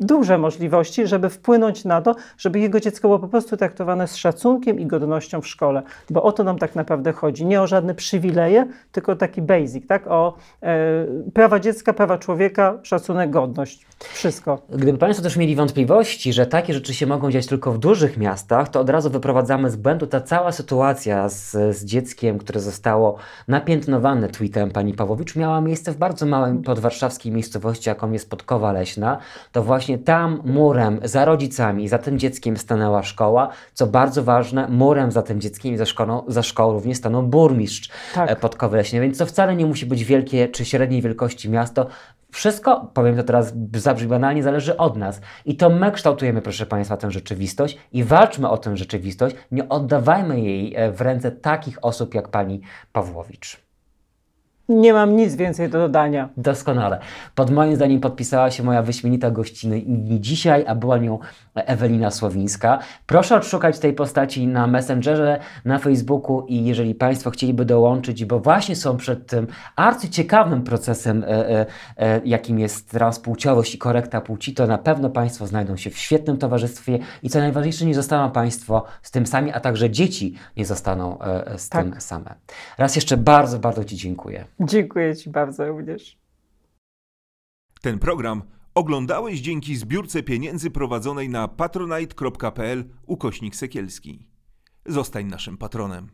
duże możliwości, żeby wpłynąć na to, żeby jego dziecko było po prostu traktowane z szacunkiem i godnością w szkole. Bo o to nam tak naprawdę chodzi. Nie o żadne przywileje, tylko taki basic, tak? O e, prawa dziecka, prawa człowieka, szacunek, godność. Wszystko. Gdyby Państwo też mieli wątpliwości, że takie rzeczy się mogą dziać tylko w dużych miastach, to od razu wyprowadzamy z błędu ta cała sytuacja z, z dzieckiem, które zostało napiętnowane tweetem pani Pawłowicz, miała miejsce w bardzo małej podwarszawskiej miejscowości, jaką jest Podkowa Leśna. To właśnie właśnie tam murem za rodzicami, za tym dzieckiem stanęła szkoła, co bardzo ważne, murem za tym dzieckiem i za szkołą, za szkołą również stanął burmistrz tak. E, Podkowy Leśnej, więc to wcale nie musi być wielkie czy średniej wielkości miasto. Wszystko, powiem to teraz zabrzmi banalnie, zależy od nas. I to my kształtujemy, proszę Państwa, tę rzeczywistość i walczmy o tę rzeczywistość. Nie oddawajmy jej e, w ręce takich osób jak pani Pawłowicz. Nie mam nic więcej do dodania. Doskonale. Pod moim zdaniem podpisała się moja wyśmienita gościna nie dzisiaj, a była nią Ewelina Słowińska. Proszę odszukać tej postaci na Messengerze, na Facebooku i jeżeli Państwo chcieliby dołączyć, bo właśnie są przed tym arcyciekawym procesem, e, e, e, jakim jest transpłciowość i korekta płci, to na pewno Państwo znajdą się w świetnym towarzystwie i co najważniejsze, nie zostaną Państwo z tym sami, a także dzieci nie zostaną z tak. tym same. Raz jeszcze bardzo, bardzo Ci dziękuję. Dziękuję Ci bardzo również. Ten program oglądałeś dzięki zbiórce pieniędzy prowadzonej na patronite.pl ukośnik sekielski. Zostań naszym patronem.